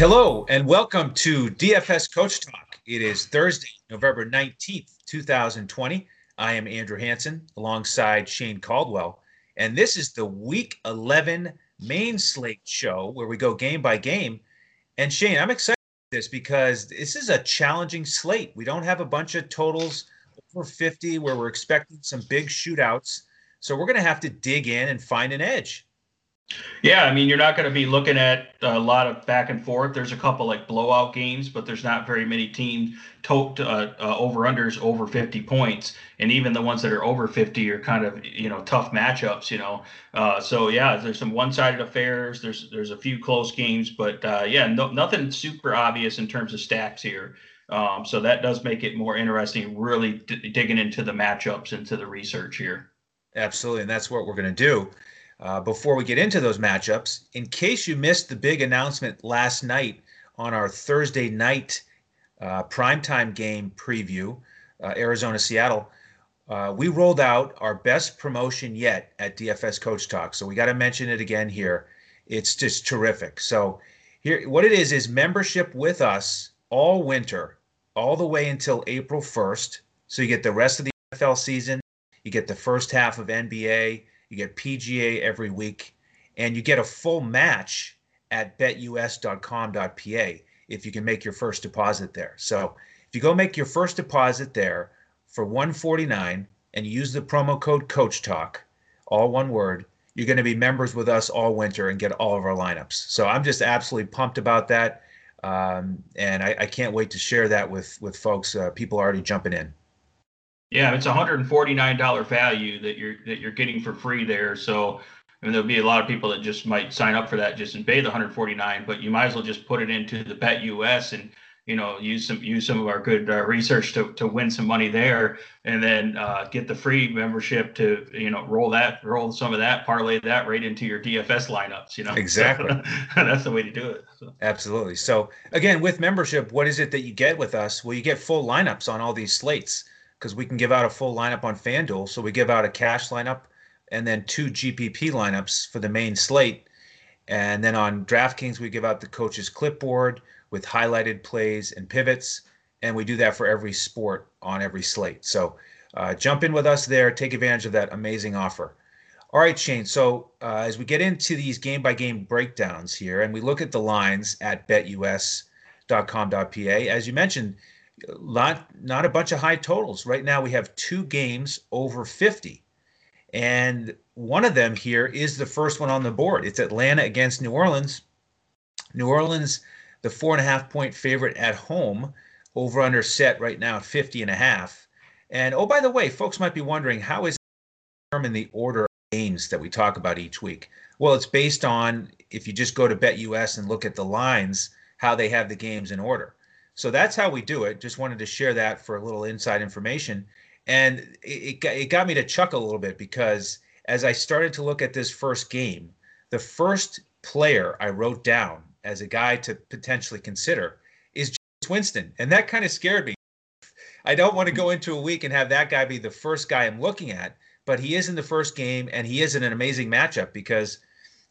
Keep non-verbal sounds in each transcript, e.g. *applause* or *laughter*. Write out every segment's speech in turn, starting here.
Hello, and welcome to DFS Coach Talk. It is Thursday, November 19th, 2020. I am Andrew Hanson alongside Shane Caldwell, and this is the Week 11 main slate show where we go game by game. And Shane, I'm excited this because this is a challenging slate. We don't have a bunch of totals over 50 where we're expecting some big shootouts. So we're going to have to dig in and find an edge. Yeah, I mean, you're not going to be looking at a lot of back and forth. There's a couple like blowout games, but there's not very many teams to, uh, uh, over unders over 50 points, and even the ones that are over 50 are kind of you know tough matchups. You know, uh, so yeah, there's some one-sided affairs. There's there's a few close games, but uh, yeah, no, nothing super obvious in terms of stacks here. Um, so that does make it more interesting, really d- digging into the matchups, into the research here. Absolutely, and that's what we're going to do. Uh, before we get into those matchups, in case you missed the big announcement last night on our Thursday night uh, primetime game preview, uh, Arizona Seattle, uh, we rolled out our best promotion yet at DFS Coach Talk. So we got to mention it again here. It's just terrific. So here, what it is is membership with us all winter, all the way until April 1st. So you get the rest of the NFL season, you get the first half of NBA you get PGA every week, and you get a full match at betus.com.pa if you can make your first deposit there. So if you go make your first deposit there for 149 and use the promo code Coach Talk, all one word, you're going to be members with us all winter and get all of our lineups. So I'm just absolutely pumped about that, um, and I, I, can't wait to share that with with folks. Uh, people already jumping in. Yeah, it's a hundred and forty nine dollar value that you're that you're getting for free there. So I mean, there'll be a lot of people that just might sign up for that just and pay the 149, but you might as well just put it into the Bet US and you know use some use some of our good uh, research to, to win some money there, and then uh, get the free membership to you know roll that roll some of that parlay that right into your DFS lineups. You know *laughs* exactly that's the way to do it. So. Absolutely. So again, with membership, what is it that you get with us? Well, you get full lineups on all these slates because we can give out a full lineup on FanDuel. So we give out a cash lineup and then two GPP lineups for the main slate. And then on DraftKings, we give out the coach's clipboard with highlighted plays and pivots. And we do that for every sport on every slate. So uh, jump in with us there. Take advantage of that amazing offer. All right, Shane. So uh, as we get into these game by game breakdowns here and we look at the lines at betus.com.pa, as you mentioned, not not a bunch of high totals. Right now we have two games over 50. And one of them here is the first one on the board. It's Atlanta against New Orleans. New Orleans, the four and a half point favorite at home, over under set right now at 50 and a half. And oh, by the way, folks might be wondering how is determine the order of games that we talk about each week? Well, it's based on if you just go to BetUS and look at the lines, how they have the games in order. So that's how we do it. Just wanted to share that for a little inside information. And it, it, got me to chuckle a little bit because as I started to look at this first game, the first player I wrote down as a guy to potentially consider is Jameis Winston. And that kind of scared me. I don't want to go into a week and have that guy be the first guy I'm looking at, but he is in the first game and he is in an amazing matchup because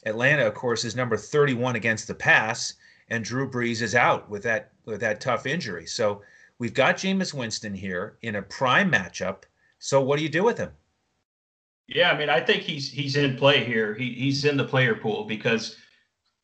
Atlanta, of course, is number 31 against the pass and Drew Brees is out with that with that tough injury. So we've got Jameis Winston here in a prime matchup. So what do you do with him? Yeah, I mean, I think he's he's in play here. He he's in the player pool because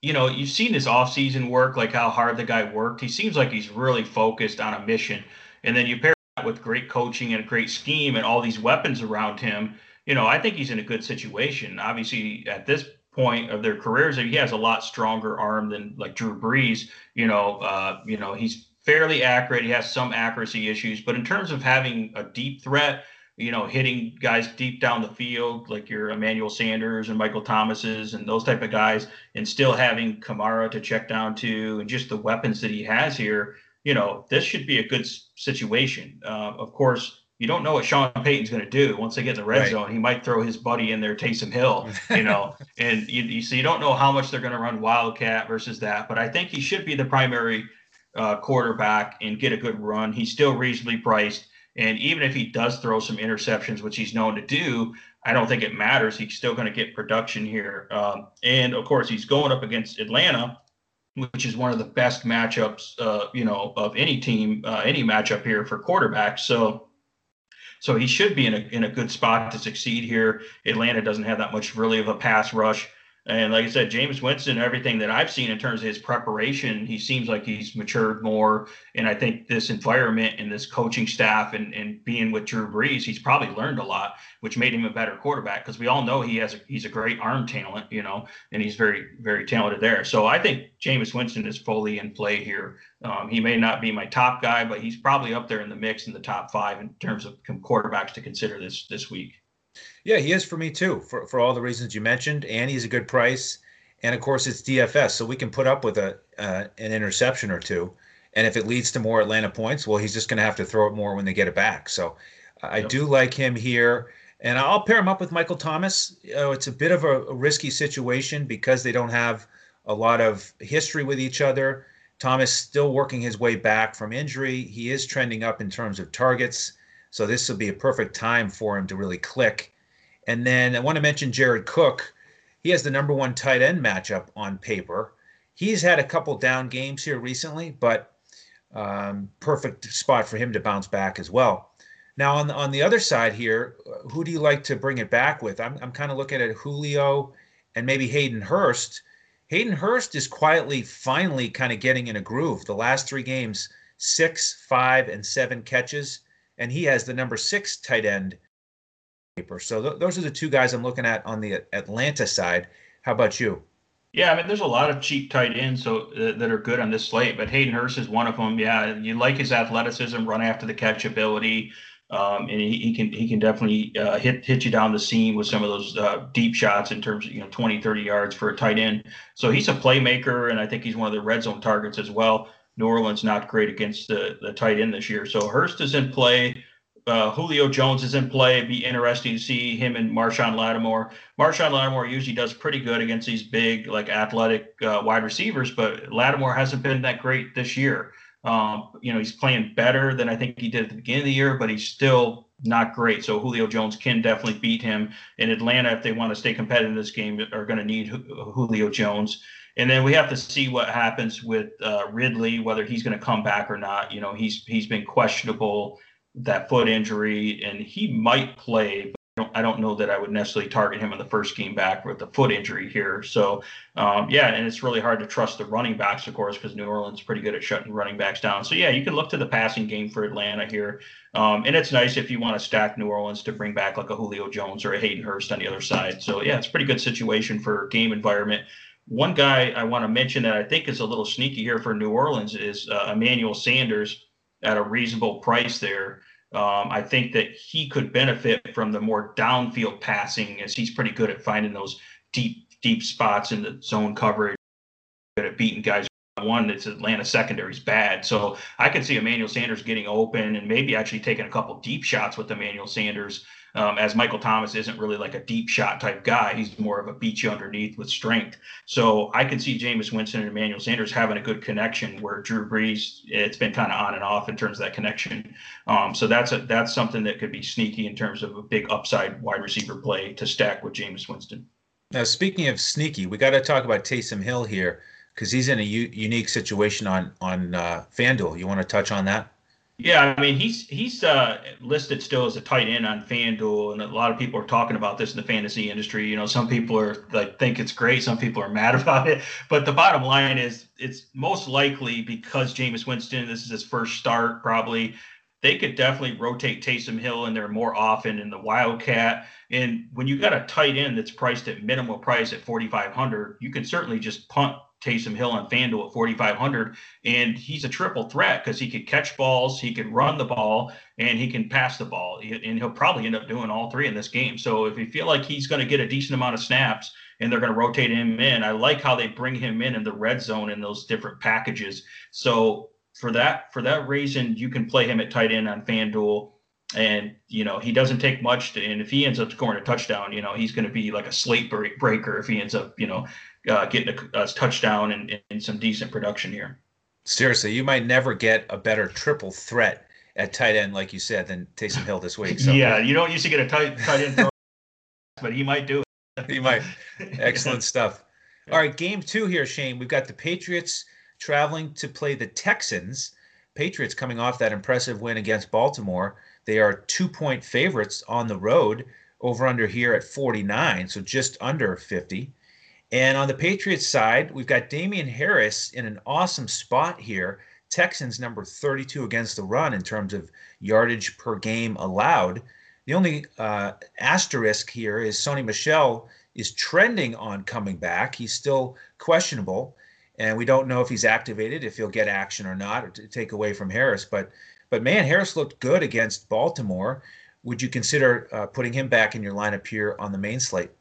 you know, you've seen his offseason work, like how hard the guy worked. He seems like he's really focused on a mission. And then you pair that with great coaching and a great scheme and all these weapons around him. You know, I think he's in a good situation. Obviously, at this point of their careers. He has a lot stronger arm than like Drew Brees. You know, uh, you know, he's fairly accurate. He has some accuracy issues, but in terms of having a deep threat, you know, hitting guys deep down the field like your Emmanuel Sanders and Michael Thomas's and those type of guys, and still having Kamara to check down to, and just the weapons that he has here, you know, this should be a good situation. Uh, of course, you don't know what Sean Payton's going to do once they get in the red right. zone. He might throw his buddy in there, Taysom Hill, you know, *laughs* and you, you, so you don't know how much they're going to run Wildcat versus that. But I think he should be the primary uh, quarterback and get a good run. He's still reasonably priced. And even if he does throw some interceptions, which he's known to do, I don't think it matters. He's still going to get production here. Um, and of course, he's going up against Atlanta, which is one of the best matchups, uh, you know, of any team, uh, any matchup here for quarterbacks. So, so he should be in a in a good spot to succeed here. Atlanta doesn't have that much really of a pass rush. And like I said, Jameis Winston, everything that I've seen in terms of his preparation, he seems like he's matured more. And I think this environment and this coaching staff and, and being with Drew Brees, he's probably learned a lot, which made him a better quarterback. Because we all know he has a, he's a great arm talent, you know, and he's very very talented there. So I think Jameis Winston is fully in play here. Um, he may not be my top guy, but he's probably up there in the mix in the top five in terms of quarterbacks to consider this this week. Yeah, he is for me too, for, for all the reasons you mentioned. And he's a good price. And of course, it's DFS, so we can put up with a uh, an interception or two. And if it leads to more Atlanta points, well, he's just going to have to throw it more when they get it back. So I yep. do like him here. And I'll pair him up with Michael Thomas. You know, it's a bit of a, a risky situation because they don't have a lot of history with each other. Thomas still working his way back from injury. He is trending up in terms of targets. So this will be a perfect time for him to really click. And then I want to mention Jared Cook. He has the number one tight end matchup on paper. He's had a couple down games here recently, but um, perfect spot for him to bounce back as well. Now on the, on the other side here, who do you like to bring it back with? I'm, I'm kind of looking at Julio and maybe Hayden Hurst. Hayden Hurst is quietly, finally, kind of getting in a groove. The last three games, six, five, and seven catches and he has the number six tight end paper. So th- those are the two guys I'm looking at on the Atlanta side. How about you? Yeah, I mean, there's a lot of cheap tight ends so uh, that are good on this slate, but Hayden Hurst is one of them. Yeah, you like his athleticism, run after the catch ability, um, and he, he, can he can definitely uh, hit hit you down the seam with some of those uh, deep shots in terms of you know 20, 30 yards for a tight end. So he's a playmaker, and I think he's one of the red zone targets as well. New Orleans not great against the, the tight end this year. So Hurst is in play. Uh, Julio Jones is in play. It'd be interesting to see him and Marshon Lattimore. Marshon Lattimore usually does pretty good against these big, like athletic uh, wide receivers, but Lattimore hasn't been that great this year. Um, you know, he's playing better than I think he did at the beginning of the year, but he's still not great. So Julio Jones can definitely beat him. In Atlanta, if they want to stay competitive in this game, are going to need Julio Jones. And then we have to see what happens with uh, Ridley, whether he's going to come back or not. You know, he's he's been questionable that foot injury, and he might play. But I don't know that I would necessarily target him in the first game back with the foot injury here. So, um, yeah, and it's really hard to trust the running backs, of course, because New Orleans is pretty good at shutting running backs down. So, yeah, you can look to the passing game for Atlanta here. Um, and it's nice if you want to stack New Orleans to bring back like a Julio Jones or a Hayden Hurst on the other side. So, yeah, it's a pretty good situation for game environment. One guy I want to mention that I think is a little sneaky here for New Orleans is uh, Emmanuel Sanders at a reasonable price there. Um, I think that he could benefit from the more downfield passing as he's pretty good at finding those deep, deep spots in the zone coverage, good at beating guys. One, that's Atlanta secondary is bad. So I can see Emmanuel Sanders getting open and maybe actually taking a couple deep shots with Emmanuel Sanders um, as Michael Thomas isn't really like a deep shot type guy. He's more of a beat you underneath with strength. So I can see Jameis Winston and Emmanuel Sanders having a good connection where Drew Brees, it's been kind of on and off in terms of that connection. Um, so that's a, that's something that could be sneaky in terms of a big upside wide receiver play to stack with Jameis Winston. Now, speaking of sneaky, we got to talk about Taysom Hill here because he's in a u- unique situation on on uh, FanDuel. You want to touch on that? Yeah, I mean he's he's uh, listed still as a tight end on FanDuel, and a lot of people are talking about this in the fantasy industry. You know, some people are like think it's great, some people are *laughs* mad about it. But the bottom line is, it's most likely because Jameis Winston, this is his first start, probably they could definitely rotate Taysom Hill in there more often in the Wildcat. And when you got a tight end that's priced at minimal price at 4,500, you can certainly just punt Taysom Hill on FanDuel at 4,500. And he's a triple threat because he could catch balls, he can run the ball, and he can pass the ball. And he'll probably end up doing all three in this game. So if you feel like he's going to get a decent amount of snaps and they're going to rotate him in, I like how they bring him in in the red zone in those different packages. So for that for that reason, you can play him at tight end on FanDuel and you know he doesn't take much to, and if he ends up scoring a touchdown you know he's going to be like a slate breaker if he ends up you know uh, getting a, a touchdown and, and some decent production here. Seriously, you might never get a better triple threat at tight end, like you said, than Taysom Hill this week. So. yeah, you don't to get a tight tight end, *laughs* but he might do it. he might. *laughs* Excellent stuff. All right, game two here, Shane. We've got the Patriots traveling to play the Texans. Patriots coming off that impressive win against Baltimore. They are two point favorites on the road, over under here at 49, so just under 50. And on the Patriots side, we've got Damien Harris in an awesome spot here. Texans number 32 against the run in terms of yardage per game allowed. The only uh, asterisk here is Sony Michel is trending on coming back. He's still questionable, and we don't know if he's activated, if he'll get action or not, or to take away from Harris. But but man, Harris looked good against Baltimore. Would you consider uh, putting him back in your lineup here on the main slate?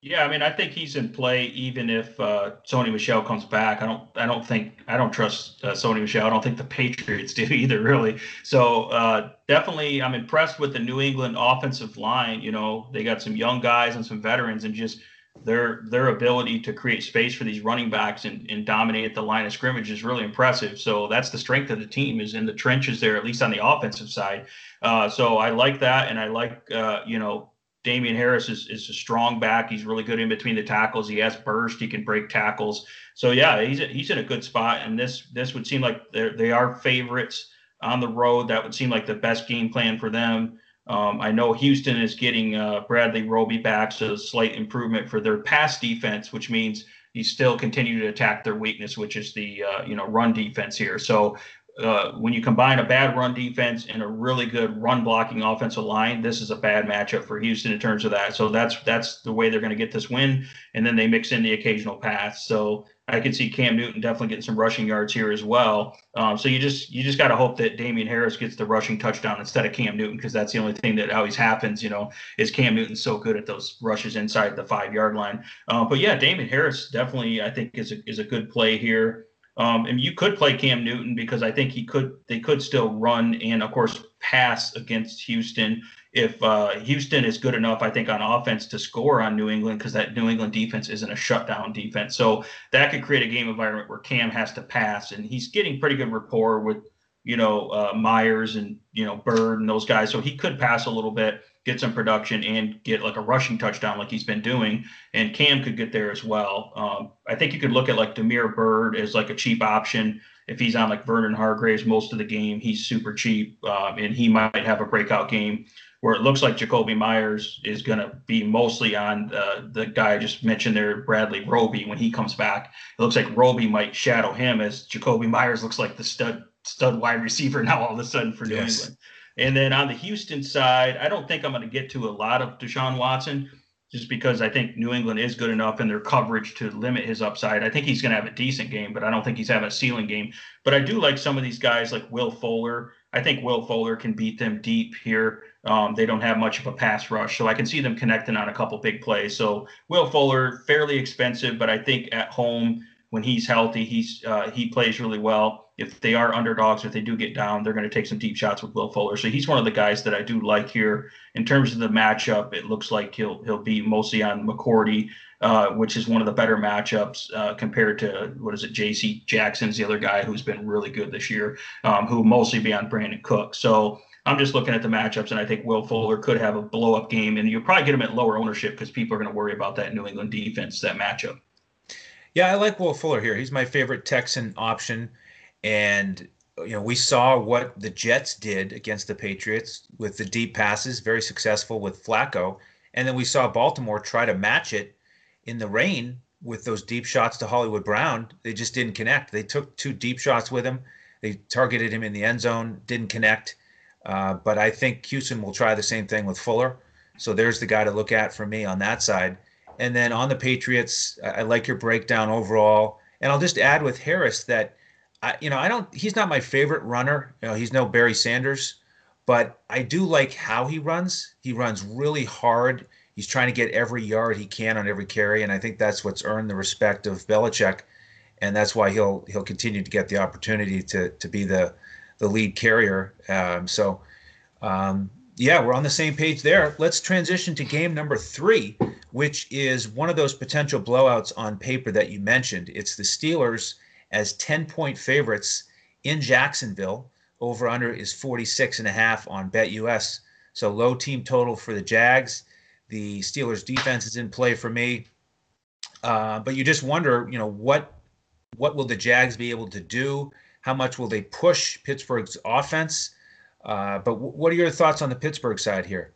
Yeah, I mean, I think he's in play even if uh, Sony Michel comes back. I don't, I don't think, I don't trust uh, Sony Michel. I don't think the Patriots *laughs* do either, really. So uh, definitely, I'm impressed with the New England offensive line. You know, they got some young guys and some veterans, and just their their ability to create space for these running backs and, and dominate the line of scrimmage is really impressive. So that's the strength of the team is in the trenches there, at least on the offensive side. Uh, so I like that, and I like uh, you know Damien Harris is, is a strong back. He's really good in between the tackles. He has burst. He can break tackles. So yeah, he's he's in a good spot. And this this would seem like they are favorites on the road. That would seem like the best game plan for them. Um, I know Houston is getting uh, Bradley Roby back, so a slight improvement for their pass defense, which means you still continue to attack their weakness, which is the uh, you know run defense here. So uh, when you combine a bad run defense and a really good run blocking offensive line, this is a bad matchup for Houston in terms of that. So that's that's the way they're going to get this win, and then they mix in the occasional pass. So I can see Cam Newton definitely getting some rushing yards here as well. Um, so you just you just got to hope that Damien Harris gets the rushing touchdown instead of Cam Newton because that's the only thing that always happens. You know, is Cam Newton so good at those rushes inside the five yard line? Uh, but yeah, Damien Harris definitely I think is a, is a good play here. Um, and you could play Cam Newton because I think he could they could still run and of course pass against Houston if uh, Houston is good enough, I think, on offense to score on New England because that New England defense isn't a shutdown defense. So that could create a game environment where Cam has to pass, and he's getting pretty good rapport with you know uh, Meyers and you know Byrd and those guys. So he could pass a little bit get some production and get like a rushing touchdown like he's been doing. And Cam could get there as well. Um, I think you could look at like Damiere Byrd as like a cheap option. If he's on like Vernon Hargreaves most of the game, he's super cheap um, and he might have a breakout game where it looks like Jakobi Meyers is going to be mostly on uh, the guy I just mentioned there, Bradley Roby, when he comes back. It looks like Roby might shadow him as Jakobi Meyers looks like the stud stud wide receiver *laughs* now all of a sudden for New yes. England. And then on the Houston side, I don't think I'm going to get to a lot of Deshaun Watson just because I think New England is good enough in their coverage to limit his upside. I think he's going to have a decent game, but I don't think he's having a ceiling game. But I do like some of these guys like Will Fuller. I think Will Fuller can beat them deep here. Um, they don't have much of a pass rush, so I can see them connecting on a couple big plays. So Will Fuller, fairly expensive, but I think at home when he's healthy, he's uh, he plays really well if they are underdogs, if they do get down, they're going to take some deep shots with Will Fuller. So he's one of the guys that I do like here. In terms of the matchup, it looks like he'll he'll be mostly on McCourty, uh, which is one of the better matchups uh, compared to what is it? J.C. Jackson's the other guy who's been really good this year, um, who mostly be on Brandon Cook. So I'm just looking at the matchups, and I think Will Fuller could have a blow up game, and you'll probably get him at lower ownership because people are going to worry about that New England defense, that matchup. Yeah, I like Will Fuller here. He's my favorite Texan option. And you know, we saw what the Jets did against the Patriots with the deep passes, very successful with Flacco. And then we saw Baltimore try to match it in the rain with those deep shots to Hollywood Brown. They just didn't connect. They took two deep shots with him. They targeted him in the end zone, didn't connect. Uh, but I think Houston will try the same thing with Fuller. So there's the guy to look at for me on that side. And then on the Patriots, I, I like your breakdown overall. And I'll just add with Harris that I, you know, I don't. He's not my favorite runner. You know, he's no Barry Sanders, but I do like how he runs. He runs really hard. He's trying to get every yard he can on every carry, and I think that's what's earned the respect of Belichick, and that's why he'll he'll continue to get the opportunity to to be the the lead carrier. Um, so, um, yeah, we're on the same page there. Let's transition to game number three, which is one of those potential blowouts on paper that you mentioned. It's the Steelers as 10 point favorites in Jacksonville. Over under is 46 and a half on BetUS. So low team total for the Jags. The Steelers defense is in play for me. Uh, but you just wonder, you know, what what will the Jags be able to do? How much will they push Pittsburgh's offense? Uh, but w- what are your thoughts on the Pittsburgh side here?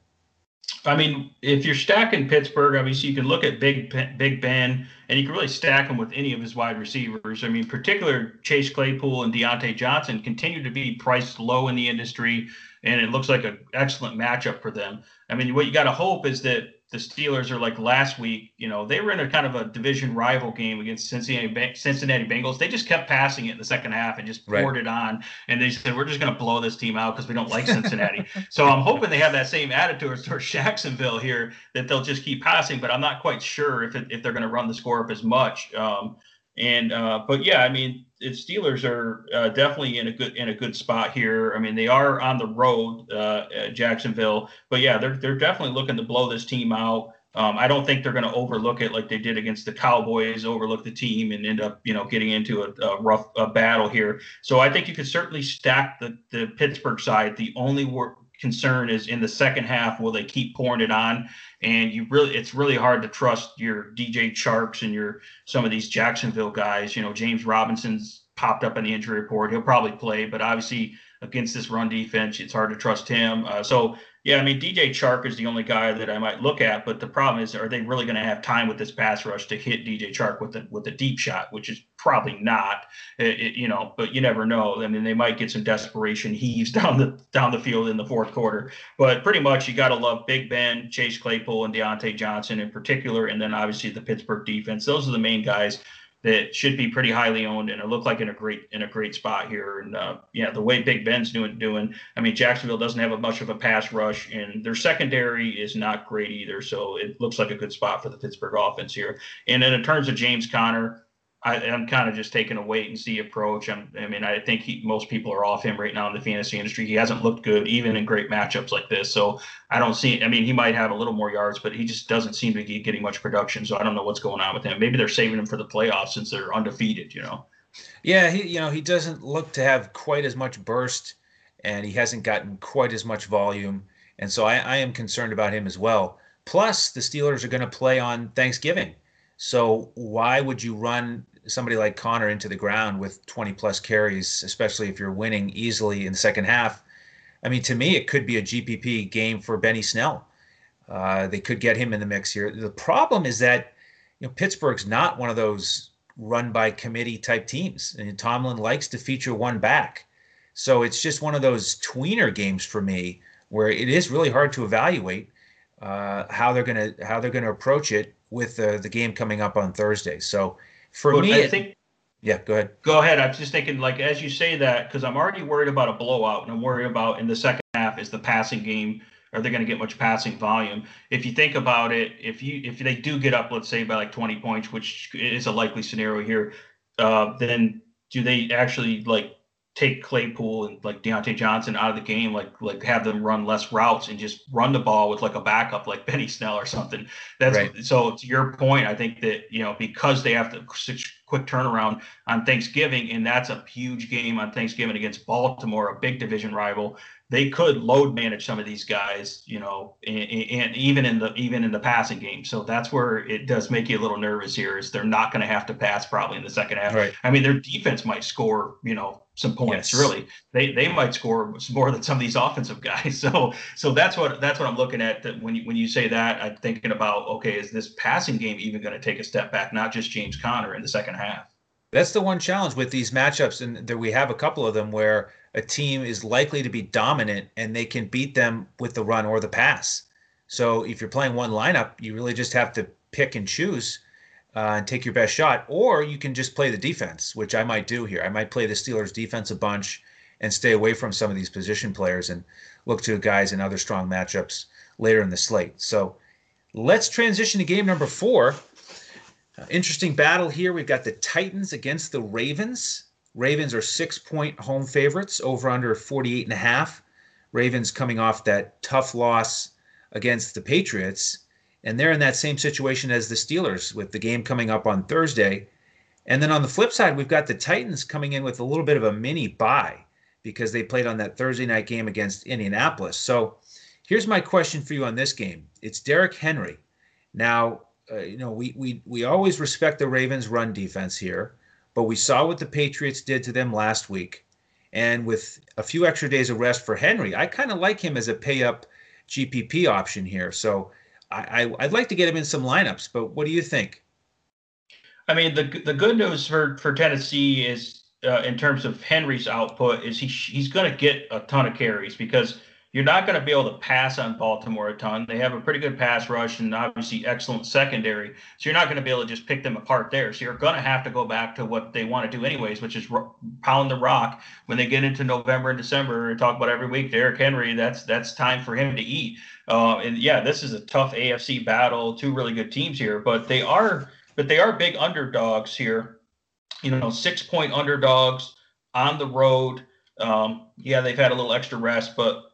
I mean, if you're stacking Pittsburgh, obviously you can look at Big Big Ben, and you can really stack him with any of his wide receivers. I mean, particular Chase Claypool and Diontae Johnson continue to be priced low in the industry, and it looks like an excellent matchup for them. I mean, what you got to hope is that the Steelers are like last week. You know, they were in a kind of a division rival game against Cincinnati Cincinnati Bengals. They just kept passing it in the second half and just poured right. it on. And they said, "We're just going to blow this team out because we don't like Cincinnati." *laughs* so I'm hoping they have that same attitude towards *laughs* Jacksonville here that they'll just keep passing. But I'm not quite sure if it, if they're going to run the score up as much. Um, and uh, but yeah, I mean, Steelers are uh, definitely in a good in a good spot here. I mean, they are on the road, uh, Jacksonville, but yeah, they're they're definitely looking to blow this team out. Um, I don't think they're going to overlook it like they did against the Cowboys, overlook the team and end up, you know, getting into a, a rough a battle here. So I think you could certainly stack the the Pittsburgh side. The only wor- concern is in the second half, will they keep pouring it on? And you really, it's really hard to trust your DJ Charks and your some of these Jacksonville guys. You know, James Robinson's popped up in the injury report. He'll probably play, but obviously against this run defense, it's hard to trust him. Uh, so yeah, I mean DJ Chark is the only guy that I might look at, but the problem is, are they really going to have time with this pass rush to hit DJ Chark with a with a deep shot, which is probably not. It, it, you know, but you never know. I mean, they might get some desperation heaves *laughs* down the down the field in the fourth quarter. But pretty much, you got to love Big Ben, Chase Claypool, and Diontae Johnson in particular, and then obviously the Pittsburgh defense. Those are the main guys that should be pretty highly owned and it looked like in a great in a great spot here. And uh, yeah, the way Big Ben's doing doing, I mean Jacksonville doesn't have a much of a pass rush and their secondary is not great either. So it looks like a good spot for the Pittsburgh offense here. And then in terms of James Conner, I, am kind of just taking a wait and see approach. I'm, i mean, I think he, most people are off him right now in the fantasy industry. He hasn't looked good even in great matchups like this. So I don't see. I mean, he might have a little more yards, but he just doesn't seem to be getting much production. So I don't know what's going on with him. Maybe they're saving him for the playoffs since they're undefeated. You know. Yeah, he you know he doesn't look to have quite as much burst, and he hasn't gotten quite as much volume, and so I, I am concerned about him as well. Plus, the Steelers are going to play on Thanksgiving. So why would you run somebody like Conner into the ground with 20 plus carries, especially if you're winning easily in the second half. I mean, to me, it could be a GPP game for Benny Snell. Uh, they could get him in the mix here. The problem is that you know Pittsburgh's not one of those run by committee type teams, and Tomlin likes to feature one back. So it's just one of those tweener games for me where it is really hard to evaluate uh, how they're gonna how they're gonna approach it with the the game coming up on Thursday. So for but me, I think. Yeah, go ahead. Go ahead. I'm just thinking, like, as you say that, because I'm already worried about a blowout, and I'm worried about in the second half is the passing game. Are they going to get much passing volume? If you think about it, if you if they do get up, let's say by like 20 points, which is a likely scenario here, uh, then do they actually like take Claypool and like Diontae Johnson out of the game, like like have them run less routes and just run the ball with like a backup like *laughs* Benny Snell or something. That's right. so to your point, I think that you know because they have to quick turnaround on Thanksgiving, and that's a huge game on Thanksgiving against Baltimore, a big division rival they could load manage some of these guys, you know, and, and, even in the even in the passing game. So that's where it does make you a little nervous here. Is they're not going to have to pass probably in the second half. Right. I mean, their defense might score, you know, some points. Yes. Really, they they might score more than some of these offensive *laughs* guys. So so that's what that's what I'm looking at. That when you when you say that, I'm thinking about okay, is this passing game even going to take a step back? Not just James Conner in the second half. That's the one challenge with these matchups, and there we have a couple of them where a team is likely to be dominant and they can beat them with the run or the pass. So if you're playing one lineup, you really just have to pick and choose uh, and take your best shot, or you can just play the defense, which I might do here. I might play the Steelers defense a bunch and stay away from some of these position players and look to guys in other strong matchups later in the slate. So let's transition to game number four. Uh, interesting battle here. We've got the Titans against the Ravens. Ravens are six point home favorites over under 48 and a half. Ravens coming off that tough loss against the Patriots. And they're in that same situation as the Steelers with the game coming up on Thursday. And then on the flip side, we've got the Titans coming in with a little bit of a mini bye because they played on that Thursday night game against Indianapolis. So here's my question for you on this game it's Derrick Henry. Now, uh, you know, we we we always respect the Ravens' run defense here, but we saw what the Patriots did to them last week, and with a few extra days of rest for Henry, I kind of like him as a pay up GPP option here. So I, I would like to get him in some lineups, but what do you think? I mean, the the good news for for Tennessee is uh, in terms of Henry's output is he he's going to get a ton of carries because you're not going to be able to pass on Baltimore a ton. They have a pretty good pass rush and obviously excellent secondary. So you're not going to be able to just pick them apart there. So you're going to have to go back to what they want to do anyways, which is pound the rock when they get into November and December and talk about every week. Derrick Henry, that's that's time for him to eat. Uh, and yeah, this is a tough AFC battle. Two really good teams here, but they are but they are big underdogs here. You know, six point underdogs on the road. Um, yeah, they've had a little extra rest, but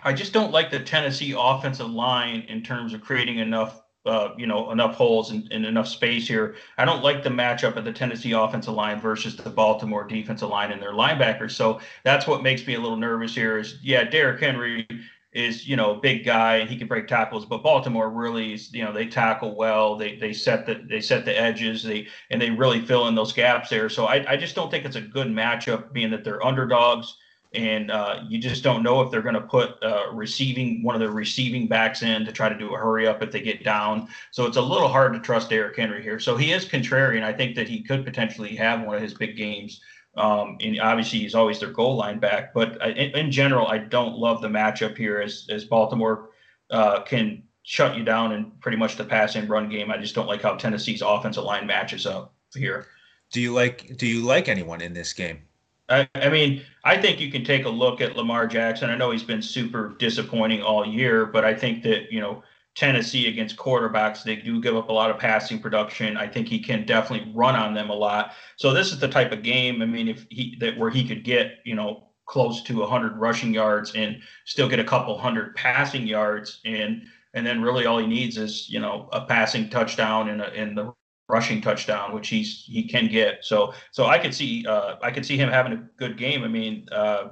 I just don't like the Tennessee offensive line in terms of creating enough, uh, you know, enough holes and, and, enough space here. I don't like the matchup of the Tennessee offensive line versus the Baltimore defensive line and their linebackers. So that's what makes me a little nervous here. Is yeah, Derrick Henry is you know a big guy and he can break tackles, but Baltimore really is you know they tackle well. They they set the they set the edges. They and they really fill in those gaps there. So I I just don't think it's a good matchup, being that they're underdogs and uh, you just don't know if they're going to put uh, receiving one of the receiving backs in to try to do a hurry up if they get down. So it's a little hard to trust Derrick Henry here. So he is contrarian. I think that he could potentially have one of his big games. Um, and obviously he's always their goal line back. But I, in, in, general, I don't love the matchup here as as Baltimore uh, can shut you down in pretty much the pass and run game. I just don't like how Tennessee's offensive line matches up here. Do you like Do you like anyone in this game? I, I, mean, I think you can take a look at Lamar Jackson. I know he's been super disappointing all year, but I think that, you know, Tennessee against quarterbacks, they do give up a lot of passing production. I think he can definitely run on them a lot. So this is the type of game, I mean, if he that where he could get, you know, close to 100 rushing yards and still get a couple hundred passing yards and and then really all he needs is, you know, a passing touchdown and a, in the rushing touchdown, which he's he can get. So so I could see uh, I could see him having a good game. I mean, uh,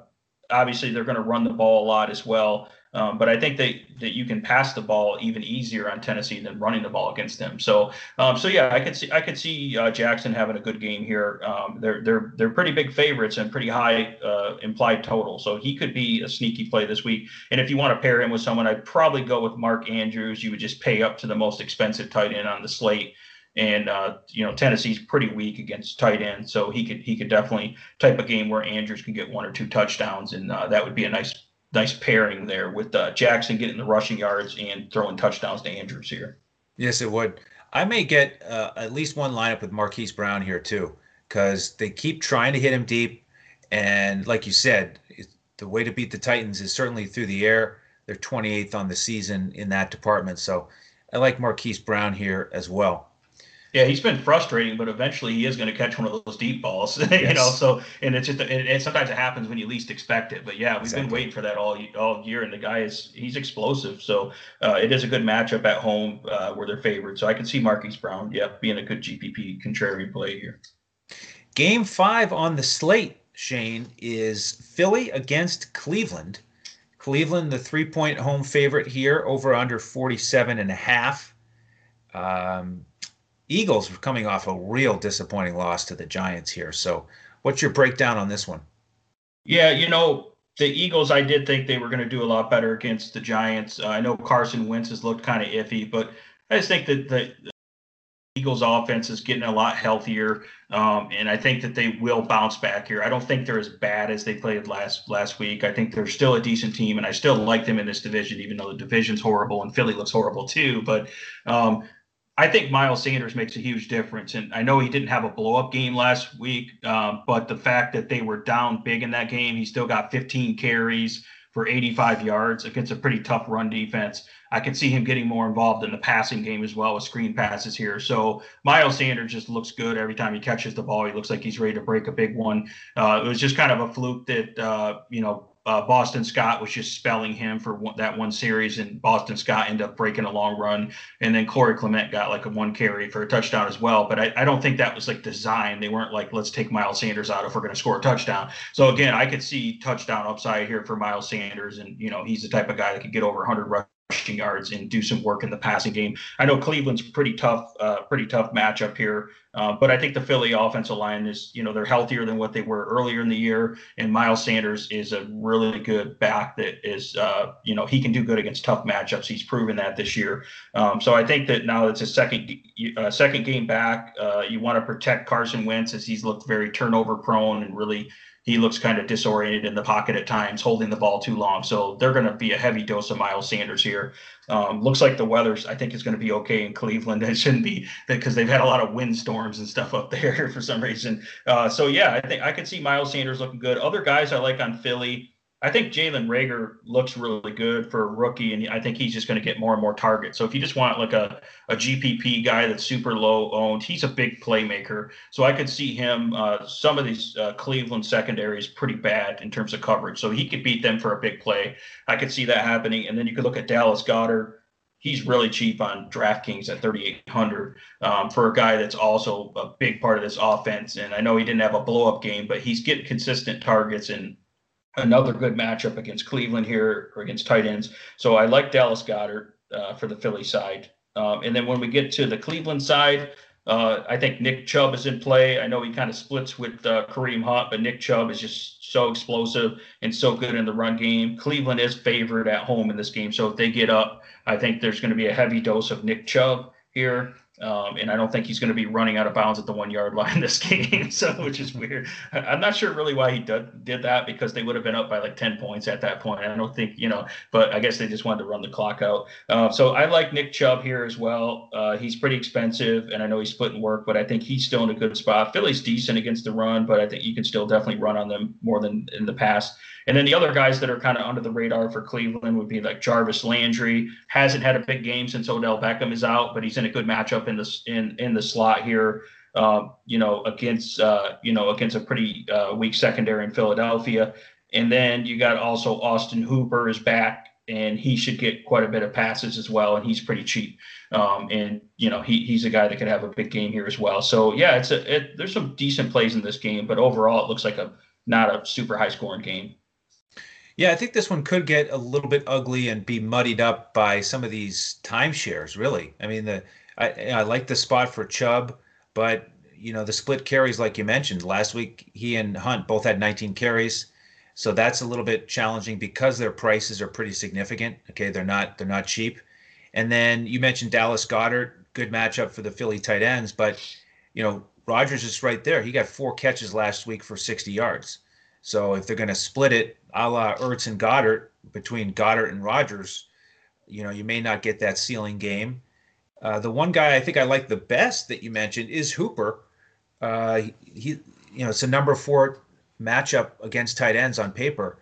obviously they're going to run the ball a lot as well. Um, but I think that that you can pass the ball even easier on Tennessee than running the ball against them. So, um, so yeah, I could see I could see uh, Jackson having a good game here. Um, they're they're they're pretty big favorites and pretty high uh, implied total. So he could be a sneaky play this week. And if you want to pair him with someone, I'd probably go with Mark Andrews. You would just pay up to the most expensive tight end on the slate and uh, you know Tennessee's pretty weak against tight ends, so he could he could definitely type a game where Andrews can get one or two touchdowns, and uh, that would be a nice nice pairing there with uh, Jackson getting the rushing yards and throwing touchdowns to Andrews here. Yes, it would. I may get uh, at least one lineup with Marquise Brown here too, because they keep trying to hit him deep, and like you said, the way to beat the Titans is certainly through the air. They're 28th on the season in that department, so I like Marquise Brown here as well. Yeah, he's been frustrating, but eventually he is going to catch one of those deep balls. Yes. *laughs* you know, so and it's just and, and, sometimes it happens when you least expect it. But yeah, we've exactly. been waiting for that all all year, and the guy is he's explosive. So uh, it is a good matchup at home uh, where they're favored. So I can see Marquise Brown, yeah, being a good GPP contrarian play here. Game five on the slate, Shane, is Philly against Cleveland. Cleveland, the three point home favorite here, over under 47 and a half. Um, Eagles are coming off a real disappointing loss to the Giants here. So, what's your breakdown on this one? Yeah, you know, the Eagles, I did think they were going to do a lot better against the Giants. Uh, I know Carson Wentz has looked kind of iffy, but I just think that the, the Eagles' offense is getting a lot healthier, um, and I think that they will bounce back here. I don't think they're as bad as they played last last week. I think they're still a decent team, and I still like them in this division, even though the division's horrible and Philly looks horrible too. But um, I think Miles Sanders makes a huge difference. And I know he didn't have a blow up game last week, uh, but the fact that they were down big in that game, he still got 15 carries for 85 yards against a pretty tough run defense. I could see him getting more involved in the passing game as well with screen passes here. So Miles Sanders just looks good every time he catches the ball. He looks like he's ready to break a big one. Uh, it was just kind of a fluke that, uh, you know, uh, Boston Scott was just spelling him for one, that one series, and Boston Scott ended up breaking a long run, and then Corey Clement got like a one carry for a touchdown as well. But I, I don't think that was like designed. They weren't like let's take Miles Sanders out if we're going to score a touchdown. So again, I could see touchdown upside here for Miles Sanders, and you know he's the type of guy that could get over 100 rushing yards and do some work in the passing game. I know Cleveland's pretty tough, uh, pretty tough matchup here, uh, but I think the Philly offensive line is, you know, they're healthier than what they were earlier in the year, and Miles Sanders is a really good back that is, uh, you know, he can do good against tough matchups. He's proven that this year. Um, so I think that now it's a second uh, second game back. Uh, you want to protect Carson Wentz as he's looked very turnover prone and really he looks kind of disoriented in the pocket at times, holding the ball too long. So they're going to be a heavy dose of Miles Sanders here. Um, looks like the weather, I think, is going to be okay in Cleveland. *laughs* It shouldn't be because they've had a lot of windstorms and stuff up *laughs* there for some reason. Uh, so yeah, I think I could see Miles Sanders looking good. Other guys I like on Philly. I think Jalen Reagor looks really good for a rookie, and I think he's just going to get more and more targets. So if you just want like a, a GPP guy that's super low owned, he's a big playmaker. So I could see him. Uh, some of these uh, Cleveland secondaries pretty bad in terms of coverage, so he could beat them for a big play. I could see that happening, and then you could look at Dallas Goedert. He's really cheap on DraftKings at 3,800 um, for a guy that's also a big part of this offense. And I know he didn't have a blow up game, but he's getting consistent targets and another good matchup against Cleveland here or against tight ends. So I like Dallas Goedert uh, for the Philly side. Um, and then when we get to the Cleveland side, uh, I think Nick Chubb is in play. I know he kind of splits with uh, Kareem Hunt, but Nick Chubb is just so explosive and so good in the run game. Cleveland is favored at home in this game. So if they get up, I think there's going to be a heavy dose of Nick Chubb here. Um, and I don't think he's going to be running out of bounds at the one yard *laughs* line this game, so which is weird. I'm not sure really why he did, did that because they would have been up by like 10 points at that point. I don't think, you know, but I guess they just wanted to run the clock out. Uh, so I like Nick Chubb here as well. Uh, he's pretty expensive, and I know he's splitting work, but I think he's still in a good spot. Philly's decent against the run, but I think you can still definitely run on them more than in the past. And then the other guys that are kind of under the radar for Cleveland would be like Jarvis Landry. Hasn't had a big game since Odell Beckham is out, but he's in a good matchup in the in in the slot here. Uh, you know, against uh, you know against a pretty uh, weak secondary in Philadelphia. And then you got also Austin Hooper is back, and he should get quite a bit of passes as well, and he's pretty cheap. Um, and you know, he he's a guy that could have a big game here as well. So yeah, it's a it, there's some decent plays in this game, but overall it looks like a not a super high scoring game. Yeah, I think this one could get a little bit ugly and be muddied up by some of these timeshares. Really, I mean, the I, I like the spot for Chubb, but you know the split carries, like you mentioned last week, he and Hunt both had 19 carries, so that's a little bit challenging because their prices are pretty significant. Okay, they're not they're not cheap. And then you mentioned Dallas Goedert, good matchup for the Philly tight ends, but you know Rodgers is right there. He got four catches last week for 60 yards. So if they're going to split it, a la Ertz and Goedert between Goedert and Rodgers, you know, you may not get that ceiling game. Uh, the one guy I think I like the best that you mentioned is Hooper. Uh, he, you know, it's a number four matchup against tight ends on paper,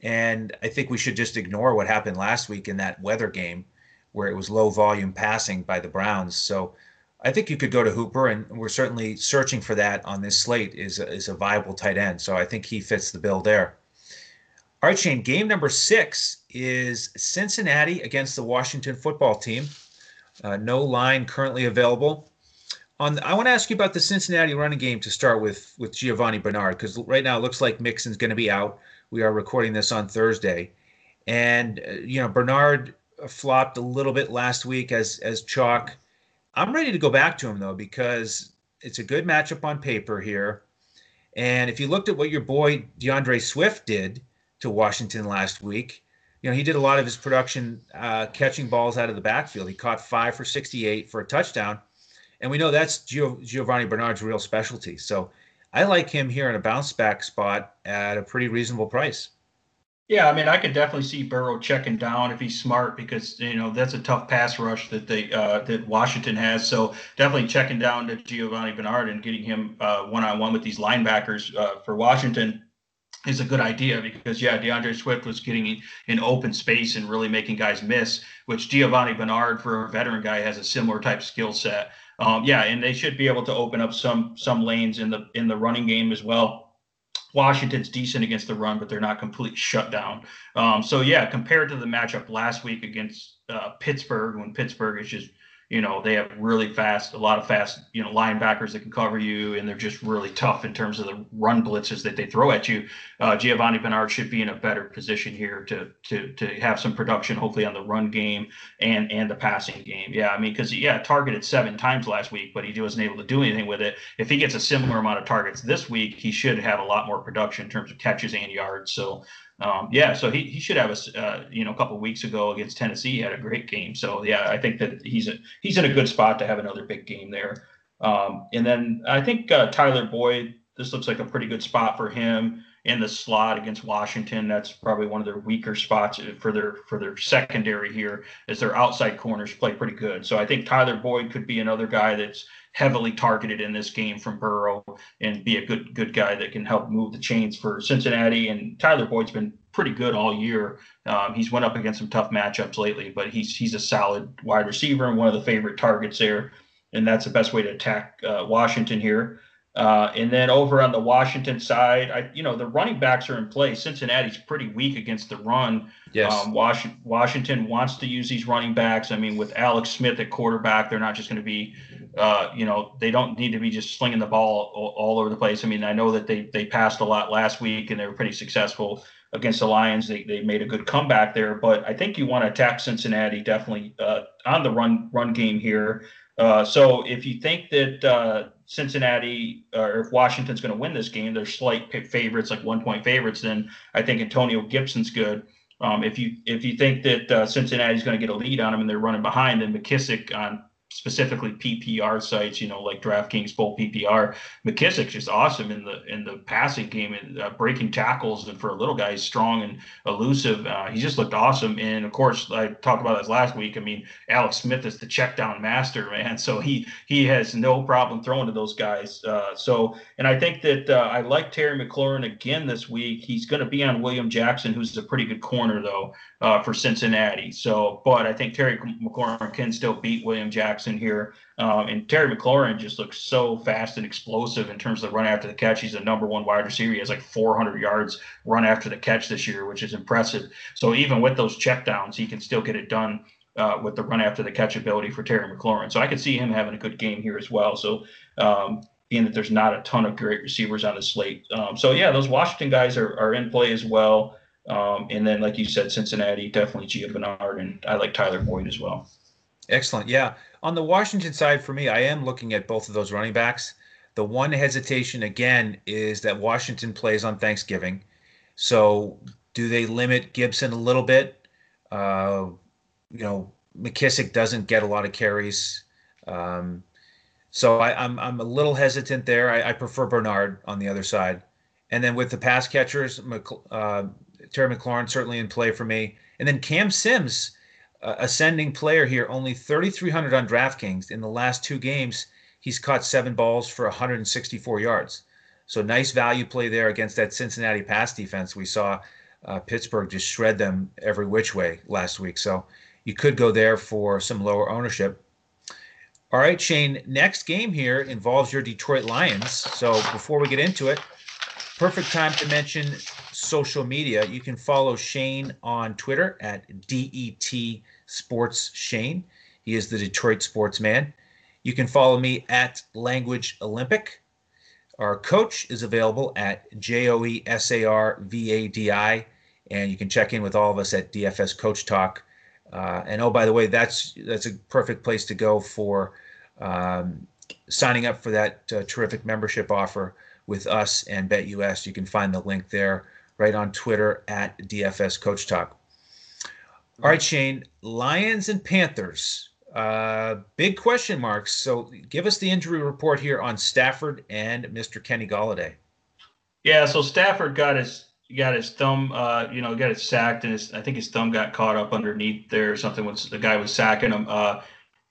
and I think we should just ignore what happened last week in that weather game, where it was low volume passing by the Browns. So I think you could go to Hooper, and we're certainly searching for that on this slate. is is a viable tight end, so I think he fits the bill there. All right, Shane. Game number six is Cincinnati against the Washington Football Team. Uh, no line currently available. On the, I want to ask you about the Cincinnati running game to start with with Giovani Bernard because right now it looks like Mixon's going to be out. We are recording this on Thursday, and uh, you know Bernard flopped a little bit last week as as chalk I'm ready to go back to him though because it's a good matchup on paper here. And if you looked at what your boy D'Andre Swift did to Washington last week, you know he did a lot of his production uh, catching balls out of the backfield. He caught five for 68 for a touchdown, and we know that's Gio- Giovani Bernard's real specialty. So I like him here in a bounce back spot at a pretty reasonable price. Yeah, I mean, I could definitely see Burrow checking down if he's smart because you know that's a tough pass rush that they uh, that Washington has. So definitely checking down to Giovani Bernard and getting him one on one with these linebackers uh, for Washington is a good idea because yeah, D'Andre Swift was getting in open space and really making guys miss, which Giovani Bernard for a veteran guy has a similar type skill set. Um, yeah, and they should be able to open up some some lanes in the in the running game as well. Washington's decent against the run, but they're not completely shut down. Um, so yeah, compared to the matchup last week against uh, Pittsburgh, when Pittsburgh is just you know they have really fast, a lot of fast, you know, linebackers that can cover you, and they're just really tough in terms of the run blitzes that they throw at you. Uh, Giovani Bernard should be in a better position here to to to have some production, hopefully on the run game and and the passing game. Yeah, I mean, because yeah, targeted seven times last week, but he wasn't able to do anything with it. If he gets a similar amount of targets this week, he should have a lot more production in terms of catches and yards. So um, yeah, so he, he should have a uh, you know a couple weeks ago against Tennessee he had a great game. So yeah, I think that he's a, he's in a good spot to have another big game there. Um, and then I think uh, Tyler Boyd. This looks like a pretty good spot for him in the slot against Washington. That's probably one of their weaker spots for their for their secondary here, as their outside corners play pretty good. So I think Tyler Boyd could be another guy that's heavily targeted in this game from Burrow and be a good good guy that can help move the chains for Cincinnati. And Tyler Boyd's been pretty good all year. Um, he's went up against some tough matchups lately, but he's he's a solid wide receiver and one of the favorite targets there. And that's the best way to attack uh, Washington here. Uh, and then over on the Washington side, I you know the running backs are in place. Cincinnati's pretty weak against the run. Yes. Um, Washington, Washington wants to use these running backs. I mean, with Alex Smith at quarterback, they're not just going to be, uh, you know, they don't need to be just slinging the ball all, all, over the place. I mean, I know that they they passed a lot last week and they were pretty successful against the Lions. They they made a good comeback there, but I think you want to attack Cincinnati definitely uh, on the run run game here. Uh, so if you think that uh, Cincinnati or if Washington's going to win this game, they're slight favorites, like one point favorites, then I think Antonio Gibson's good. Um, if you if you think that uh, Cincinnati's going to get a lead on them and they're running behind, then McKissic on specifically PPR sites, you know, like DraftKings Full PPR. McKissic's just awesome in the in the passing game and uh, breaking tackles, and for a little guy, he's strong and elusive. Uh, he just looked awesome. And of course, I talked about this last week. I mean, Alex Smith is the check down master, man. *laughs* So he he has no problem throwing to those guys. Uh, so, and I think that uh, I like Terry McLaurin again this week. He's going to be on William Jackson, who's a pretty good corner though uh, for Cincinnati. So, but I think Terry McLaurin can still beat William Jackson here. Um, and Terry McLaurin just looks so fast and explosive in terms of the run after the catch. He's a number one wide receiver. He has like 400 yards run after the catch this year, which is impressive. So even with those checkdowns, he can still get it done. Uh, with the run after the catch ability for Terry McLaurin. So I could see him having a good game here as well. So um, being that there's not a ton of great receivers on the slate. Um, so yeah, those Washington guys are, are in play as well. Um, and then, like you said, Cincinnati, definitely Gio Bernard, and I like Tyler Boyd as well. Excellent. Yeah. On the Washington side, for me, I am looking at both of those running backs. The one hesitation, again, is that Washington plays on Thanksgiving. So, do they limit Gibson a little bit? Uh, you know, McKissic doesn't get a lot of carries. Um, so I, am I'm, I'm a little hesitant there. I, I, prefer Bernard on the other side. And then with the pass catchers, uh, Terry McLaurin certainly in play for me. And then Cam Sims, uh, ascending player here, only 3,300 on DraftKings. In the last two games, he's caught seven balls for 164 yards. So nice value play there against that Cincinnati pass defense. We saw uh, Pittsburgh just shred them every which way last week. So you could go there for some lower ownership. All right, Shane, next game here involves your Detroit Lions. So before we get into it, perfect time to mention social media. You can follow Shane on Twitter at DET Sports Shane. He is the Detroit sportsman. You can follow me at Language Olympic. Our coach is available at J O E S A R V A D I, and you can check in with all of us at DFS Coach Talk. Uh, and oh, by the way, that's that's a perfect place to go for um, signing up for that uh, terrific membership offer with us and BetUS. You can find the link there right on Twitter at DFS Coach Talk. All right, Shane, Lions and Panthers. Uh, big question marks. So give us the injury report here on Stafford and Mr. Kenny Golladay. Yeah, so Stafford got his got his thumb, uh, you know, got it sacked, and his, I think his thumb got caught up underneath there or something. The guy was sacking him, uh,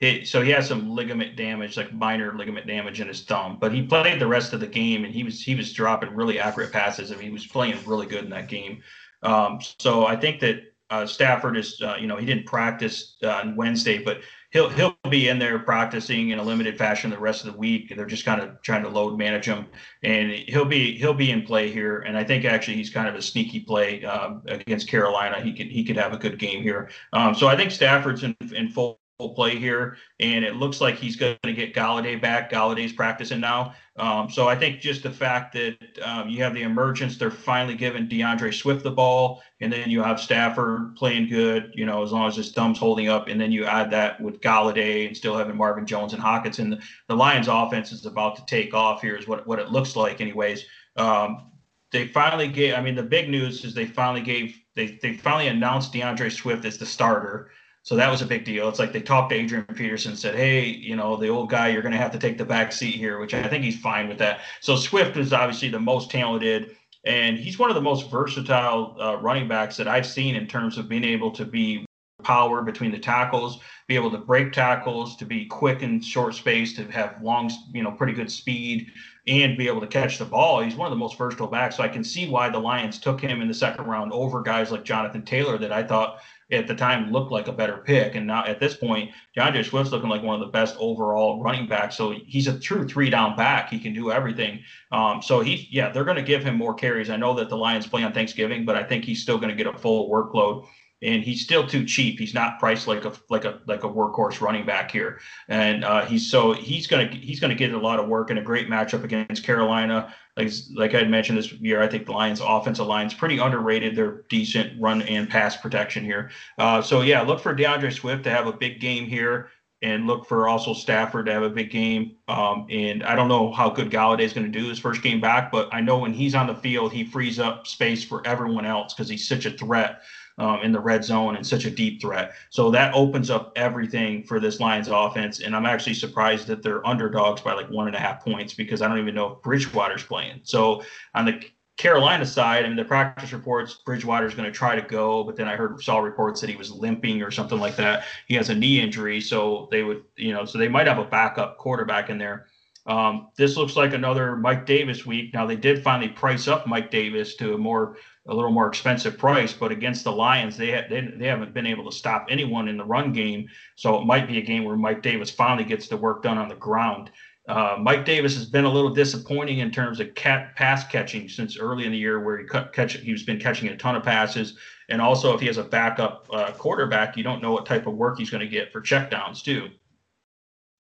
it, so he has some ligament damage, like minor ligament damage in his thumb. But he played the rest of the game, and he was he was dropping really accurate passes. I mean, he was playing really good in that game. Um, so I think that uh, Stafford is, uh, you know, he didn't practice uh, on Wednesday, but he'll he'll be in there practicing in a limited fashion the rest of the week. They're just kind of trying to load manage him, and he'll be he'll be in play here. And I think actually he's kind of a sneaky play um, against Carolina. He could he could have a good game here. Um, so I think Stafford's in, in full play here, and it looks like he's going to get Golladay back. Golladay's practicing now, um, so I think just the fact that um, you have the emergence, they're finally giving D'Andre Swift the ball, and then you have Stafford playing good. You know, as long as his thumb's holding up, and then you add that with Golladay and still having Marvin Jones and Hockenson, the, the Lions' offense is about to take off. Here is what what it looks like, anyways. Um, they finally gave. I mean, the big news is they finally gave. They they finally announced D'Andre Swift as the starter. So that was a big deal. It's like they talked to Adrian Peterson said, "Hey, you know, the old guy, you're going to have to take the back seat here," which I think he's fine with that. So Swift is obviously the most talented, and he's one of the most versatile uh, running backs that I've seen in terms of being able to be power between the tackles, be able to break tackles, to be quick in short space, to have long, you know, pretty good speed, and be able to catch the ball. He's one of the most versatile backs. So I can see why the Lions took him in the second round over guys like Jonathan Taylor that I thought at the time looked like a better pick. And now at this point, D'Andre Swift's looking like one of the best overall running backs. So he's a true three down back. He can do everything. Um, so he, yeah, they're going to give him more carries. I know that the Lions play on Thanksgiving, but I think he's still going to get a full workload and he's still too cheap. He's not priced like a like a like a workhorse running back here, and uh, he's so he's gonna he's gonna get a lot of work in a great matchup against Carolina. Like like I had mentioned this year, I think the Lions' offensive line is pretty underrated. They're decent run and pass protection here. Uh, so yeah, look for D'Andre Swift to have a big game here. And look for also Stafford to have a big game. Um, and I don't know how good Golladay is going to do his first game back, but I know when he's on the field, he frees up space for everyone else because he's such a threat um, in the red zone and such a deep threat. So that opens up everything for this Lions offense. And I'm actually surprised that they're underdogs by like one and a half points because I don't even know if Bridgewater's playing. So on the Carolina side, I mean, the practice reports, Bridgewater's going to try to go, but then I heard saw reports that he was limping or something like that. He has a knee injury, so they would, you know, so they might have a backup quarterback in there. Um, this looks like another Mike Davis week. Now they did finally price up Mike Davis to a more a little more expensive price, but against the Lions, they, ha- they they haven't been able to stop anyone in the run game. So it might be a game where Mike Davis finally gets the work done on the ground. Uh, Mike Davis has been a little disappointing in terms of cat pass catching since early in the year, where he cut, catch he's been catching a ton of passes, and also if he has a backup uh, quarterback, you don't know what type of work he's going to get for checkdowns too.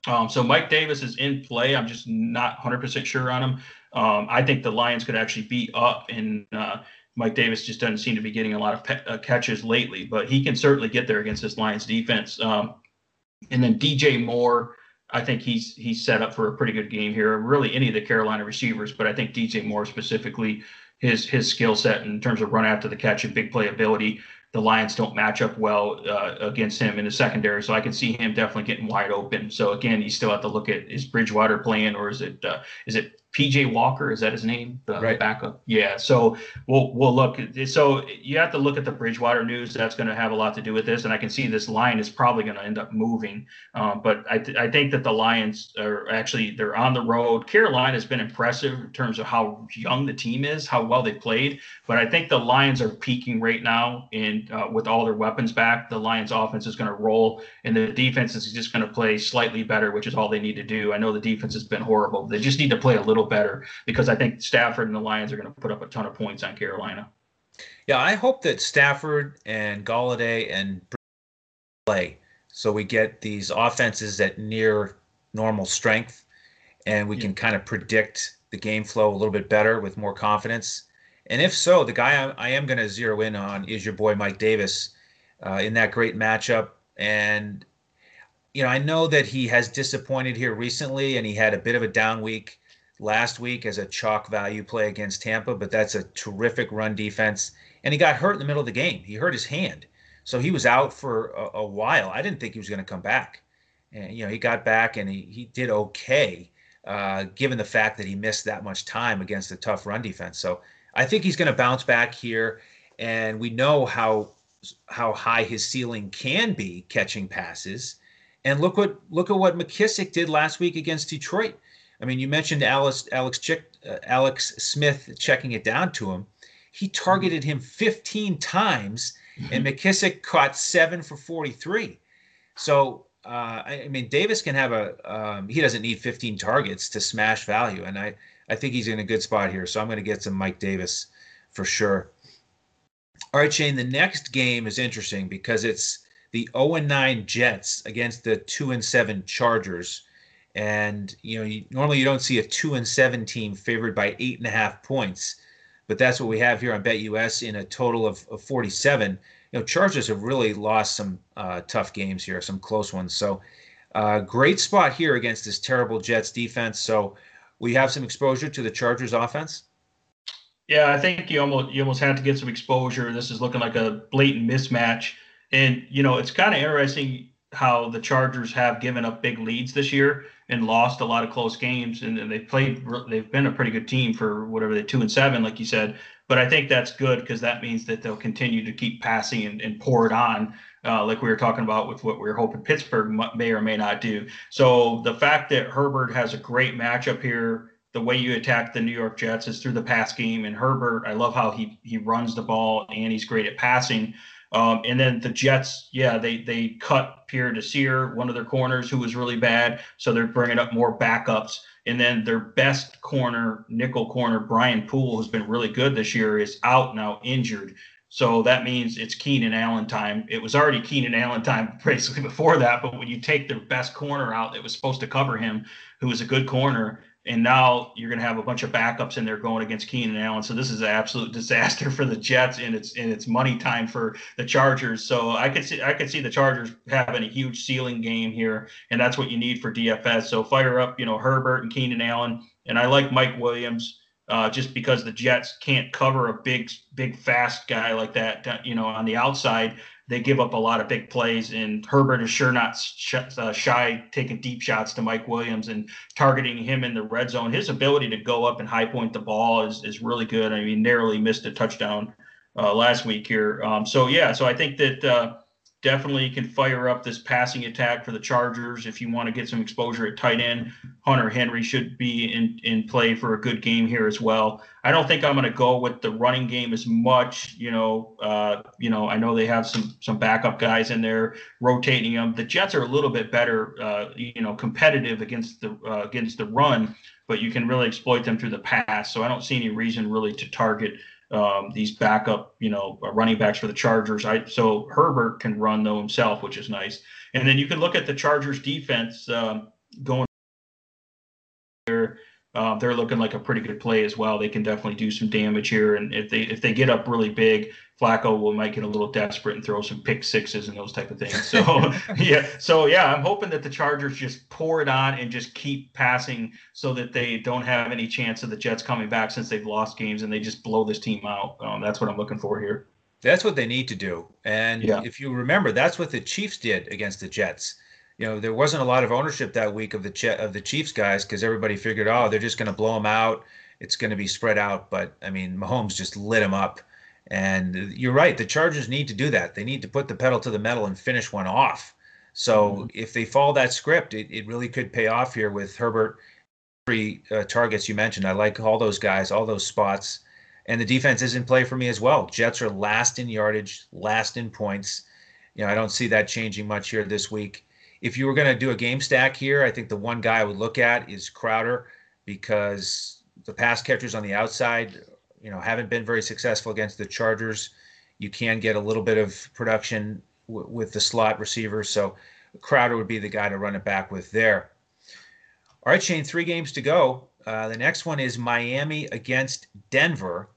Um, so Mike Davis is in play. I'm just not 100% sure on him. Um, I think the Lions could actually be up in uh, Mike Davis just doesn't seem to be getting a lot of pe- uh, catches lately, but he can certainly get there against this Lions defense. Um, and then DJ Moore, I think he's he's set up for a pretty good game here. Really, any of the Carolina receivers, but I think DJ Moore specifically, his his skill set in terms of run after the catch and big play ability, the Lions don't match up well uh, against him in the secondary. So I can see him definitely getting wide open. So again, you still have to look at is Bridgewater playing or is it uh, is it PJ Walker, is that his name? The right. backup. Yeah. So we'll we'll look. So you have to look at the Bridgewater news. That's going to have a lot to do with this, and I can see this line is probably going to end up moving. Um, but I, th- I think that the Lions are actually they're on the road. Carolina has been impressive in terms of how young the team is, how well they played. But I think the Lions are peaking right now, and uh, with all their weapons back, the Lions offense is going to roll, and the defense is just going to play slightly better, which is all they need to do. I know the defense has been horrible. They just need to play a little little better because I think Stafford and the Lions are going to put up a ton of points on Carolina. Yeah, I hope that Stafford and Golladay and play so we get these offenses at near normal strength and we yeah. can kind of predict the game flow a little bit better with more confidence. And if so, the guy I, I am going to zero in on is your boy Mike Davis uh, in that great matchup. And you know, I know that he has disappointed here recently, and he had a bit of a down week last week as a chalk value play against Tampa, but that's a terrific run defense. And he got hurt in the middle of the game. He hurt his hand. So he was out for a, a while. I didn't think he was going to come back. And, you know, he got back and he, he did okay, uh, given the fact that he missed that much time against a tough run defense. So I think he's going to bounce back here. And we know how how high his ceiling can be catching passes. And look what look at what McKissic did last week against Detroit. I mean, you mentioned Alex Alex Chick, uh, Alex Smith checking it down to him. He targeted him 15 times, and mm-hmm. McKissic caught seven for 43. So uh, I, mean, Davis can have a. Um, he doesn't need 15 targets to smash value, and I I think he's in a good spot here. So I'm going to get some Mike Davis for sure. All right, Shane. The next game is interesting because it's the 0 9 Jets against the 2 and 7 Chargers. And you know, you, normally you don't see a 2 and 7 team favored by eight and a half points, but that's what we have here on BetUS in a total of, of 47. You know, Chargers have really lost some uh, tough games here, some close ones. So, uh, great spot here against this terrible Jets defense. So, we have some exposure to the Chargers offense. Yeah, I think you almost you almost have to get some exposure. This is looking like a blatant mismatch, and you know it's kind of interesting how the Chargers have given up big leads this year and lost a lot of close games, and, and they've played. They've been a pretty good team for whatever they two and seven, like you said. But I think that's good because that means that they'll continue to keep passing and, and pour it on, uh, like we were talking about with what we are hoping Pittsburgh may or may not do. So the fact that Herbert has a great matchup here the way you attack the New York Jets is through the pass game. And Herbert, I love how he he runs the ball and he's great at passing. Um, and then the Jets, yeah, they they cut Pierre Desir, one of their corners, who was really bad. So they're bringing up more backups. And then their best corner, nickel corner, Brian Poole, who's been really good this year, is out now injured. So that means it's Keenan Allen time. It was already Keenan Allen time *laughs* basically before that, but when you take their best corner out that was supposed to cover him, who was a good corner, and now you're going to have a bunch of backups in there going against Keenan Allen. So this is an absolute *laughs* disaster for the Jets, and it's and it's money time for the Chargers. So I could see I could see the Chargers having a huge ceiling game here, and that's what you need for DFS. So fire up, you know, Herbert and Keenan Allen, and I like Mike Williams. Uh, just because the Jets can't cover a big, big, fast guy like that, you know, on the outside, they give up a lot of big plays, and Herbert is sure not sh- uh, shy taking deep shots to Mike Williams and targeting him in the red zone. His ability to go up and high point the ball is, is really good. I mean, narrowly missed a touchdown uh, last week here. Um, so, yeah, so I think that uh, definitely can fire up this passing attack for the Chargers if you want to get some exposure at tight end. Hunter Henry should be in, in play for a good game here as well. I don't think I'm going to go with the running game as much. You know, uh, you know, I know they have some some backup guys in there rotating them. The Jets are a little bit better, uh, you know, competitive against the uh, against the run, but you can really exploit them through the pass. So I don't see any reason really to target um, these backup, you know, uh, running backs for the Chargers. I so Herbert can run though himself, which is nice. And then you can look at the Chargers defense um, going there. Uh, they're looking like a pretty good play as well. They can definitely do some damage here, and if they if they get up really big, Flacco will might get a little desperate and throw some pick sixes and those type of things. So *laughs* yeah, so yeah, I'm hoping that the Chargers just pour it on and just keep passing so that they don't have any chance of the Jets coming back since they've lost games and they just blow this team out. Um, that's what I'm looking for here. That's what they need to do. And yeah. if you remember, that's what the Chiefs did against the Jets. You know, there wasn't a lot of ownership that week of the of the Chiefs guys because everybody figured, oh, they're just going to blow them out. It's going to be spread out. But I mean, Mahomes just lit them up and you're right. The Chargers need to do that. They need to put the pedal to the metal and finish one off. So mm-hmm. if they follow that script, it, it really could pay off here with Herbert. Three uh, targets you mentioned. I like all those guys, all those spots. And the defense is in play for me as well. Jets are last in yardage, last in points. You know, I don't see that changing much here this week. If you were going to do a game stack here, I think the one guy I would look at is Crowder because the pass catchers on the outside you know haven't been very successful against the Chargers. You can get a little bit of production w- with the slot receiver, so Crowder would be the guy to run it back with there. All right, Shane, three games to go. Uh, the next one is Miami against Denver,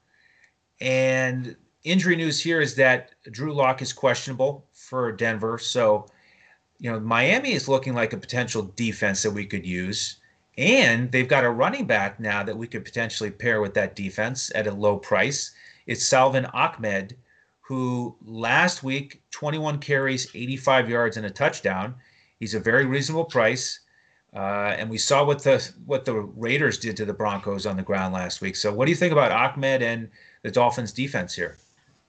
and injury news here is that Drew Lock is questionable for Denver, so you know Miami is looking like a potential defense that we could use. And they've got a running back now that we could potentially pair with that defense at a low price. It's Salvon Ahmed, who last week 21 carries, 85 yards, and a touchdown. He's a very reasonable price. Uh, and we saw what the what the Raiders did to the Broncos on the ground last week. So, what do you think about Ahmed and the Dolphins' defense here?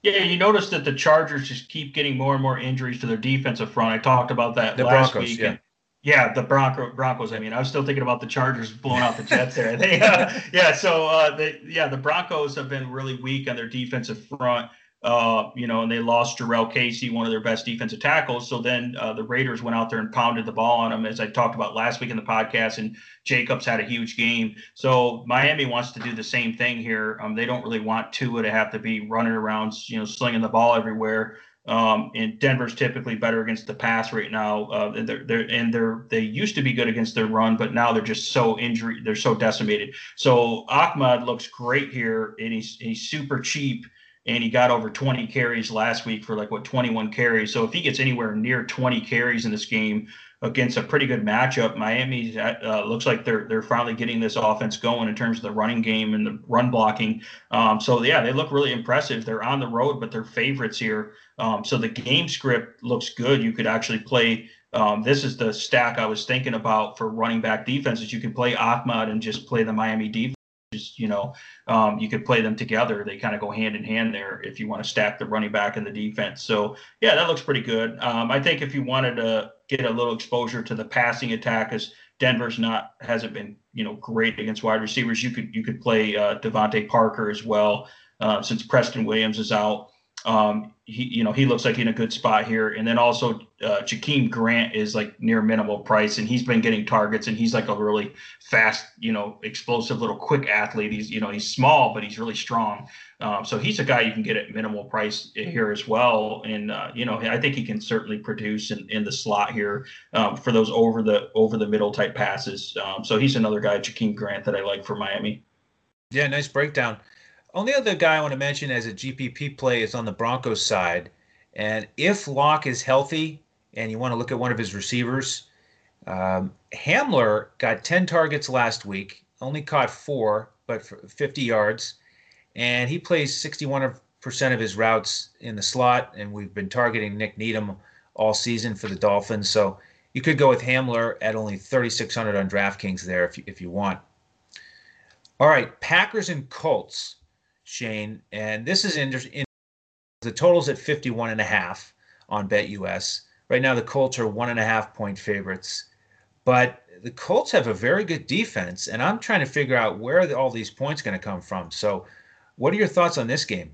Yeah, you notice that the Chargers just keep getting more and more injuries to their defensive front. I talked about that the last Broncos, week. Yeah. Yeah, the Bronco, Broncos. I mean, I was still thinking about the Chargers blowing out the Jets there. *laughs* They, uh, yeah, so uh, they, yeah, the Broncos have been really weak on their defensive front. Uh, you know, and they lost Jurrell Casey, one of their best defensive tackles. So then uh, the Raiders went out there and pounded the ball on them, as I talked about last week in the podcast. And Jacobs had a huge game. So Miami wants to do the same thing here. Um, they don't really want Tua to have to be running around, you know, slinging the ball everywhere. Um, and Denver's typically better against the pass right now. Uh, and they're, they're and they're they used to be good against their run, but now they're just so injury. They're so decimated. So Ahmed looks great here, and he's he's super cheap and he got over 20 carries last week for like what 21 carries. So if he gets anywhere near 20 carries in this game against a pretty good matchup, Miami uh, looks like they're they're finally getting this offense going in terms of the running game and the run blocking. Um, so yeah, they look really impressive. They're on the road, but they're favorites here. Um, so the game script looks good. You could actually play. Um, this is the stack I was thinking about for running back defenses. You can play Ahmed and just play the Miami defense just you know um, you could play them together. They kind of go hand in hand there if you want to stack the running back and the defense. So yeah that looks pretty good. Um, i think if you wanted to get a little exposure to the passing attack as denver's not hasn't been you know great against wide receivers you could you could play uh, DeVante Parker as well uh, since preston williams is out um, he, you know, he looks like in a good spot here. And then also, uh, Jakeem Grant is like near minimal price, and he's been getting targets, and he's like a really fast, you know, explosive little quick athlete. He's, you know, he's small, but he's really strong. Um, so he's a guy you can get at minimal price here as well. And uh, you know, I think he can certainly produce in, in the slot here um, for those over the over the middle type passes. Um, so he's another guy, Jakeem Grant, that I like for Miami. Yeah, nice breakdown. Only other guy I want to mention as a GPP play is on the Broncos side. And if Lock is healthy and you want to look at one of his receivers, um, Hamler got 10 targets last week, only caught four, but 50 yards. And he plays 61% of his routes in the slot. And we've been targeting Nik Needham all season for the Dolphins. So you could go with Hamler at only 3,600 on DraftKings there if you, if you want. All right, Packers and Colts. Shane, and this is interesting. The total's at 51 and a half on BetUS. Right now, the Colts are one and a half point favorites, but the Colts have a very good defense, and I'm trying to figure out where all these points going to come from. So, what are your thoughts on this game?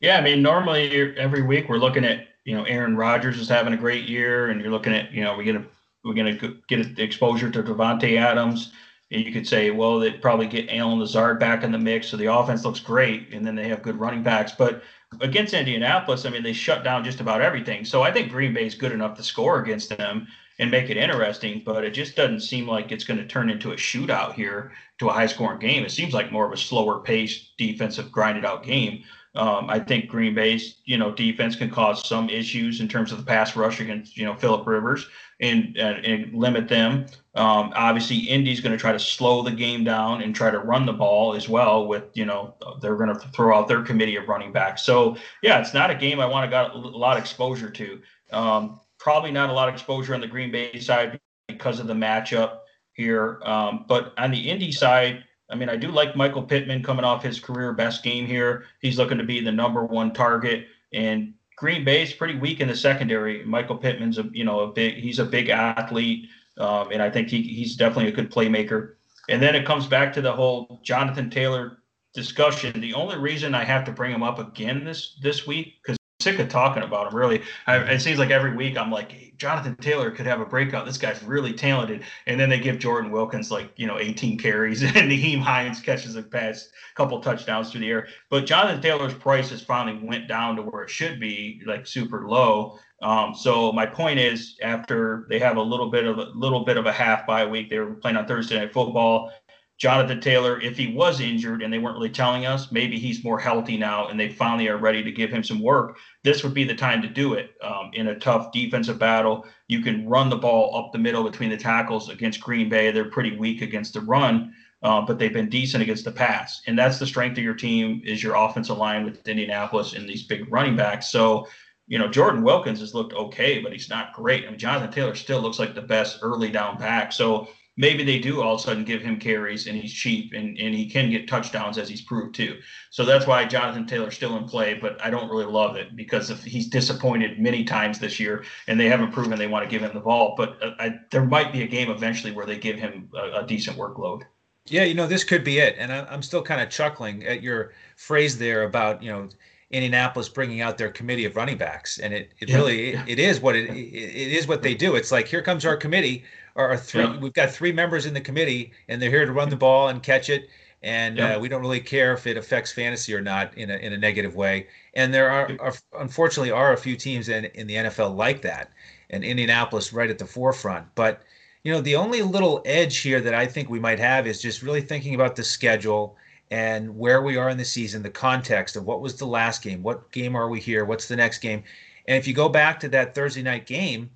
Yeah, I mean, normally every week we're looking at you know Aaron Rodgers is having a great year, and you're looking at you know we're gonna we're gonna get exposure to Davante Adams you could say, well, they'd probably get Allen Lazard back in the mix, so the offense looks great, and then they have good running backs. But against Indianapolis, I mean, they shut down just about everything. So I think Green Bay is good enough to score against them and make it interesting, but it just doesn't seem like it's going to turn into a shootout here to a high scoring game. It seems like more of a slower paced defensive grinded out game. Um, I think Green Bay's you know defense can cause some issues in terms of the pass rush against you know Philip Rivers and and, and limit them. Um, obviously, Indy's going to try to slow the game down and try to run the ball as well. With you know they're going to throw out their committee of running backs. So yeah, it's not a game I want to got a lot of exposure to. Um, probably not a lot of exposure on the Green Bay side because of the matchup here. Um, but on the Indy side, I mean, I do like Michael Pittman coming off his career best game here. He's looking to be the number one target, and Green Bay is pretty weak in the secondary. Michael Pittman's a you know a big he's a big athlete, um, and I think he, he's definitely a good playmaker. And then it comes back to the whole Jonathan Taylor discussion. The only reason I have to bring him up again this this week because sick of talking about him. Really, I, it seems like every week I'm like, Jonathan Taylor could have a breakout. This guy's really talented, and then they give Jordan Wilkins like you know 18 carries, *laughs* and Nyheim Hines catches a pass, couple touchdowns through the air. But Jonathan Taylor's price has finally went down to where it should be, like super low. Um, so my point is, after they have a little bit of a little bit of a half bye week, they were playing on Thursday night football. Jonathan Taylor, if he was injured and they weren't really telling us, maybe he's more healthy now and they finally are ready to give him some work. This would be the time to do it um, in a tough defensive battle. You can run the ball up the middle between the tackles against Green Bay. They're pretty weak against the run, uh, but they've been decent against the pass. And that's the strength of your team is your offensive line with Indianapolis and these big running backs. So, you know, Jordan Wilkins has looked okay, but he's not great. I mean, Jonathan Taylor still looks like the best early down back. So maybe they do all of a sudden give him carries and he's cheap and, and he can get touchdowns as he's proved too. So that's why Jonathan Taylor's still in play, but I don't really love it because if he's disappointed many times this year and they haven't proven they want to give him the ball. But uh, I, there might be a game eventually where they give him a, a decent workload. Yeah, you know, this could be it. And I, am still kind of chuckling at your phrase there about, you know, Indianapolis bringing out their committee of running backs, and it, it yeah, really yeah. It, it is what it, it is what they do. It's like here comes our committee, our three. Yeah. We've got three members in the committee, and they're here to run the ball and catch it. and uh, we don't really care if it affects fantasy or not in a in a negative way. And there are, are unfortunately are a few teams in in the NFL like that, and Indianapolis right at the forefront. But you know, the only little edge here that I think we might have is just really thinking about the schedule and where we are in the season, the context of what was the last game, what game are we here, what's the next game, and if you go back to that Thursday night game,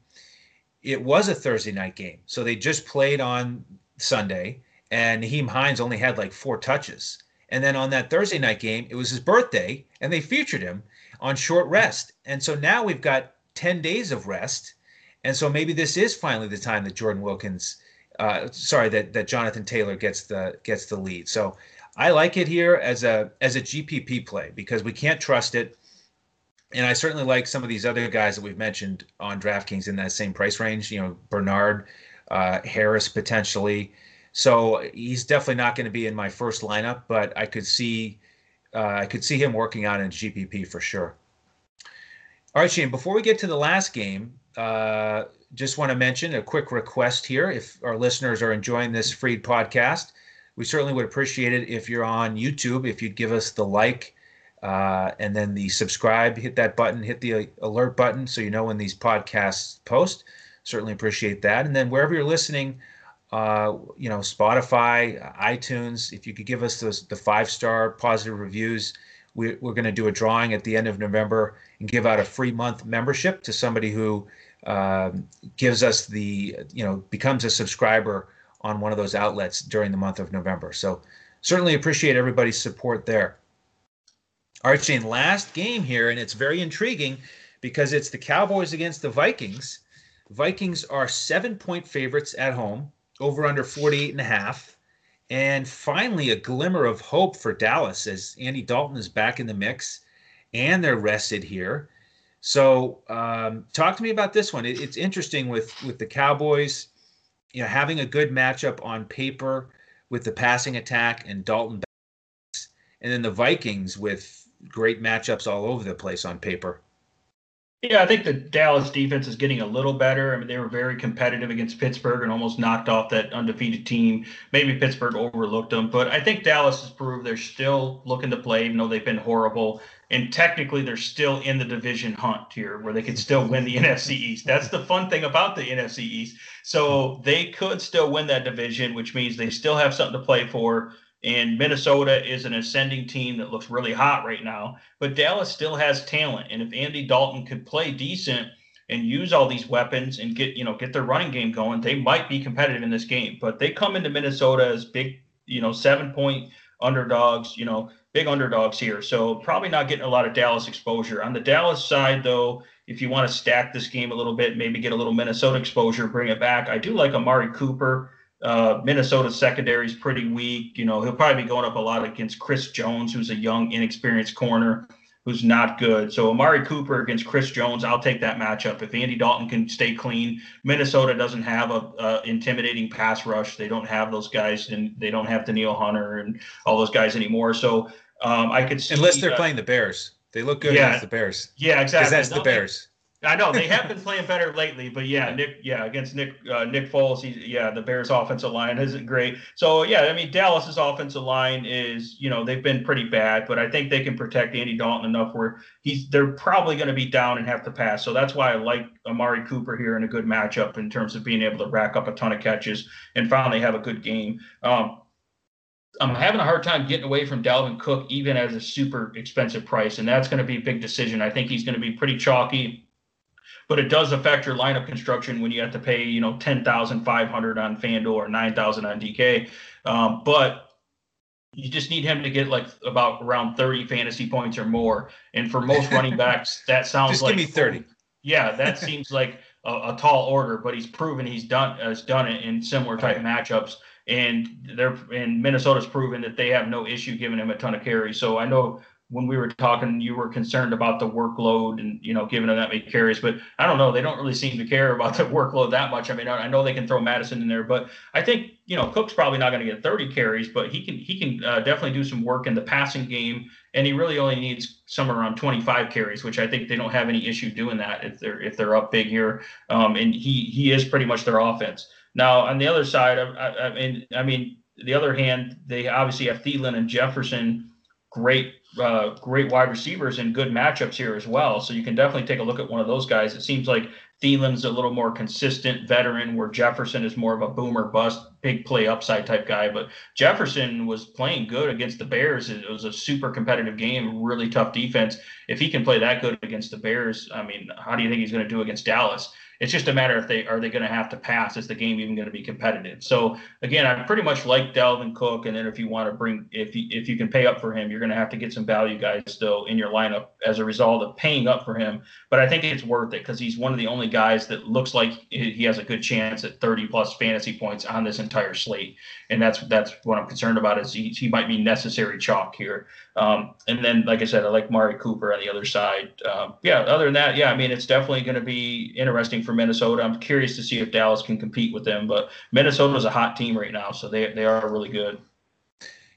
it was a Thursday night game, so they just played on Sunday, and Nyheim Hines only had like four touches. And then on that Thursday night game, it was his birthday, and they featured him on short rest. And so now we've got 10 days of rest. And so maybe this is finally the time that Jordan Wilkins, uh, sorry, that, that Jonathan Taylor gets the gets the lead. So I like it here as a as a GPP play because we can't trust it. And I certainly like some of these other guys that we've mentioned on DraftKings in that same price range. You know, Bernard, uh, Harris potentially. So he's definitely not going to be in my first lineup, but I could see uh, I could see him working out in GPP for sure. All right, Shane. Before we get to the last game, uh, just want to mention a quick request here. If our listeners are enjoying this free podcast, we certainly would appreciate it if you're on YouTube, if you'd give us the like uh, and then the subscribe, hit that button, hit the alert button so you know when these podcasts post. Certainly appreciate that. And then wherever you're listening, uh, you know, Spotify, iTunes, if you could give us those, the five star positive reviews, we, we're going to do a drawing at the end of November and give out a free month membership to somebody who um, gives us the, you know, becomes a subscriber on one of those outlets during the month of November. So certainly appreciate everybody's support there. All right, Shane, last game here, and it's very intriguing because it's the Cowboys against the Vikings. Vikings are seven point favorites at home, over under 48 and a half. And finally, a glimmer of hope for Dallas as Andy Dalton is back in the mix and they're rested here. So, um, talk to me about this one. It, it's interesting with with the Cowboys you know, having a good matchup on paper with the passing attack and Dalton, and then the Vikings with great matchups all over the place on paper. Yeah, I think the Dallas defense is getting a little better. I mean, they were very competitive against Pittsburgh and almost knocked off that undefeated team. Maybe Pittsburgh overlooked them, but I think Dallas has proved they're still looking to play, even though they've been horrible. And technically, they're still in the division hunt here, where they could still win the *laughs* NFC East. That's the fun thing about the NFC East. So they could still win that division, which means they still have something to play for. And Minnesota is an ascending team that looks really hot right now. But Dallas still has talent. And if Andy Dalton could play decent and use all these weapons and get, you know, get their running game going, they might be competitive in this game. But they come into Minnesota as big, you know, seven point underdogs, you know, big underdogs here. So probably not getting a lot of Dallas exposure. On the Dallas side, though, if you want to stack this game a little bit, maybe get a little Minnesota exposure, bring it back. I do like Amari Cooper. Uh, secondary is pretty weak. You know, he'll probably be going up a lot against Chris Jones, who's a young, inexperienced corner who's not good. So Amari Cooper against Chris Jones, I'll take that matchup. If Andy Dalton can stay clean, Minnesota doesn't have a, a intimidating pass rush. They don't have those guys, and they don't have Danielle Hunter and all those guys anymore. So um, I could see unless they're uh, playing the Bears. They look good yeah, against the Bears. Yeah, exactly. Because that's the Bears. I know they have been *laughs* playing better lately, but yeah, Nick, yeah, against Nick, uh, Nick Foles, he, yeah, the Bears' offensive line isn't great. So yeah, I mean Dallas's offensive line is, you know, they've been pretty bad, but I think they can protect Andy Dalton enough where he's they're probably going to be down and have to pass. So that's why I like Amari Cooper here in a good matchup in terms of being able to rack up a ton of catches and finally have a good game. Um, I'm having a hard time getting away from Dalvin Cook, even as a super expensive price, and that's going to be a big decision. I think he's going to be pretty chalky, but it does affect your lineup construction when you have to pay, you know, ten thousand five hundred on FanDuel or nine thousand on DK. Um, but you just need him to get like about around 30 fantasy points or more. And for most *laughs* running backs, that sounds just like give me 30. Yeah, that seems like a, a, tall order, but he's proven he's done has done it in similar type right. matchups and they're and Minnesota's proven that they have no issue giving him a ton of carries. So I know when we were talking, you were concerned about the workload and you know giving them that many carries, but I don't know. They don't really seem to care *laughs* about the workload that much. I mean, I know they can throw Mattison in there, but I think you know Cook's probably not going to get 30 carries, but he can he can uh, definitely do some work in the passing game, and he really only needs somewhere around 25 carries, which I think they don't have any issue doing that if they're if they're up big here. Um, and he he is pretty much their offense. Now on the other side, I, I, mean, I mean, the other hand, they obviously have Thielen and Jefferson, great uh, great wide receivers and good matchups here as well. So you can definitely take a look at one of those guys. It seems like Thielen's a little more consistent veteran, where Jefferson is more of a boomer bust, big play upside type guy. But Jefferson was playing good against the Bears. It was a super competitive game, really tough defense. If he can play that good against the Bears, I mean, how do you think he's going to do against Dallas? It's just a matter if they are they going to have to pass. Is the game even going to be competitive? So again, I pretty much like Dalvin Cook, and then if you want to bring if you, if you can pay up for him, you're going to have to get some value guys still in your lineup as a result of paying up for him. But I think it's worth it because he's one of the only guys that looks like he has a good chance at 30 plus fantasy points on this entire slate, and that's that's what I'm concerned about. Is he, he might be necessary chalk here. Um, and then, like I said, I like Mari Cooper on the other side. Um, yeah, other than that, yeah, I mean, it's definitely going to be interesting for Minnesota. I'm curious to see if Dallas can compete with them, but Minnesota is a hot team right now, so they, they are really good.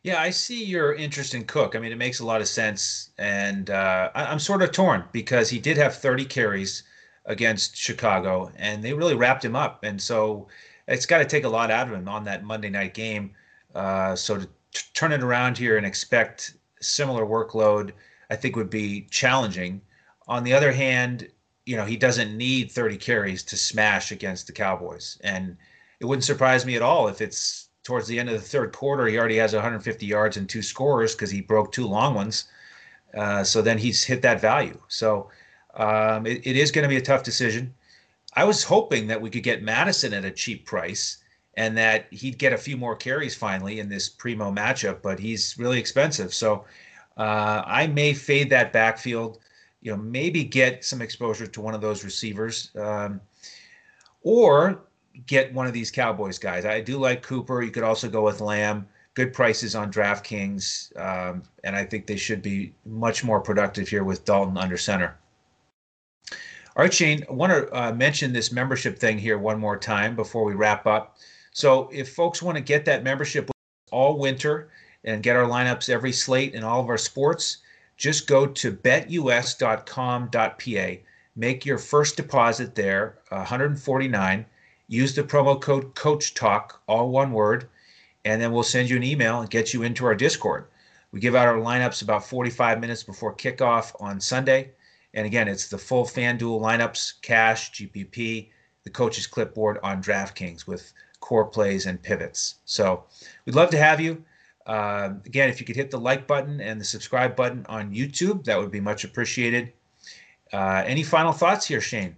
Yeah, I see your interest in Cook. I mean, it makes a lot of sense. And uh, I, am sort of torn because he did have 30 carries against Chicago, and they really wrapped him up. And so it's got to take a lot out of him on that Monday night game. Uh, so to t- turn it around here and expect similar workload, I think would be challenging. On the other hand, you know, he doesn't need 30 carries to smash against the Cowboys. And it wouldn't surprise me at all if it's towards the end of the third quarter, he already has 150 yards and two scores because he broke two long ones. Uh, so then he's hit that value. So um, it, it is going to be a tough decision. I was hoping that we could get Mattison at a cheap price and that he'd get a few more carries finally in this primo matchup, but he's really expensive. So uh, I may fade that backfield, you know, maybe get some exposure to one of those receivers, um, or get one of these Cowboys guys. I do like Cooper. You could also go with Lamb. Good prices on DraftKings, um, and I think they should be much more productive here with Dalton under center. All right, Shane, I want to uh, mention this membership thing here one more time before we wrap up. So if folks want to get that membership all winter and get our lineups every slate in all of our sports, just go to betus.com.pa. Make your first deposit there, 149. Use the promo code Coach Talk, all one word, and then we'll send you an email and get you into our Discord. We give out our lineups about 45 minutes before kickoff on Sunday. And again, it's the full FanDuel lineups, cash, GPP, the coach's clipboard on DraftKings with core plays and pivots. So we'd love to have you. Uh, again, if you could hit the like button and the subscribe button on YouTube, that would be much appreciated. Uh, any final thoughts here, Shane?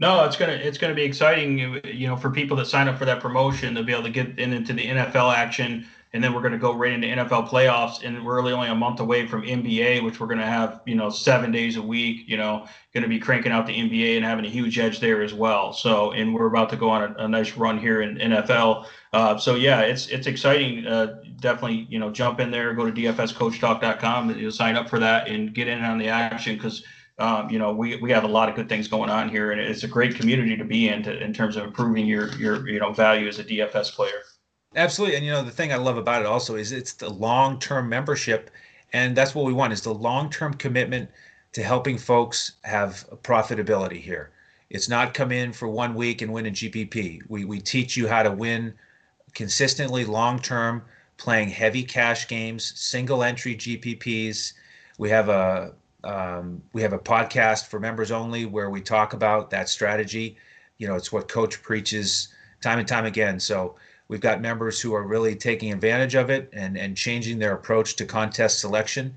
No, it's gonna it's gonna be exciting. You know, for people that sign up for that promotion, they'll be able to get in into the NFL action and then we're going to go right into NFL playoffs, and we're really only a month away from NBA, which we're going to have, you know, seven days a week. You know, going to be cranking out the NBA and having a huge edge there as well. So, and we're about to go on a, a nice run here in NFL. Uh, so yeah, it's it's exciting. Uh, definitely, you know, jump in there, go to dfscoachtalk.com, you'll sign up for that and get in on the action because. Um, you know, we, we have a lot of good things going on here, and it's a great community to be in to, in terms of improving your your you know value as a DFS player. Absolutely. And you know, the thing I love about it also is it's the long-term membership and that's what we want is the long-term commitment to helping folks have profitability here. It's not come in for one week and win a GPP. We we teach you how to win consistently long-term playing heavy cash games, single entry GPPs. We have a um, we have a podcast for members only where we talk about that strategy. You know, it's what coach preaches time and time again. So We've got members who are really taking advantage of it and, and changing their approach to contest selection.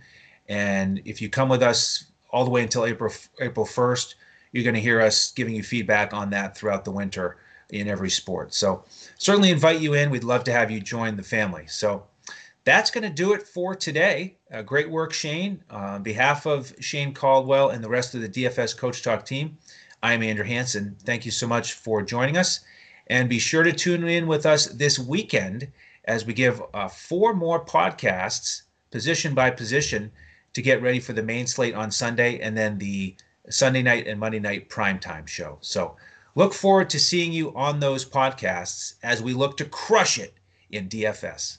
And if you come with us all the way until April April 1st, you're going to hear us giving you feedback on that throughout the winter in every sport. So certainly invite you in. We'd love to have you join the family. So that's going to do it for today. Uh, great work, Shane. Uh, on behalf of Shane Caldwell and the rest of the DFS Coach Talk team, I'm Andrew Hanson. Thank you so much for joining us. And be sure to tune in with us this weekend as we give uh, four more podcasts, position by position, to get ready for the main slate on Sunday and then the Sunday night and Monday night primetime show. So look forward to seeing you on those podcasts as we look to crush it in DFS.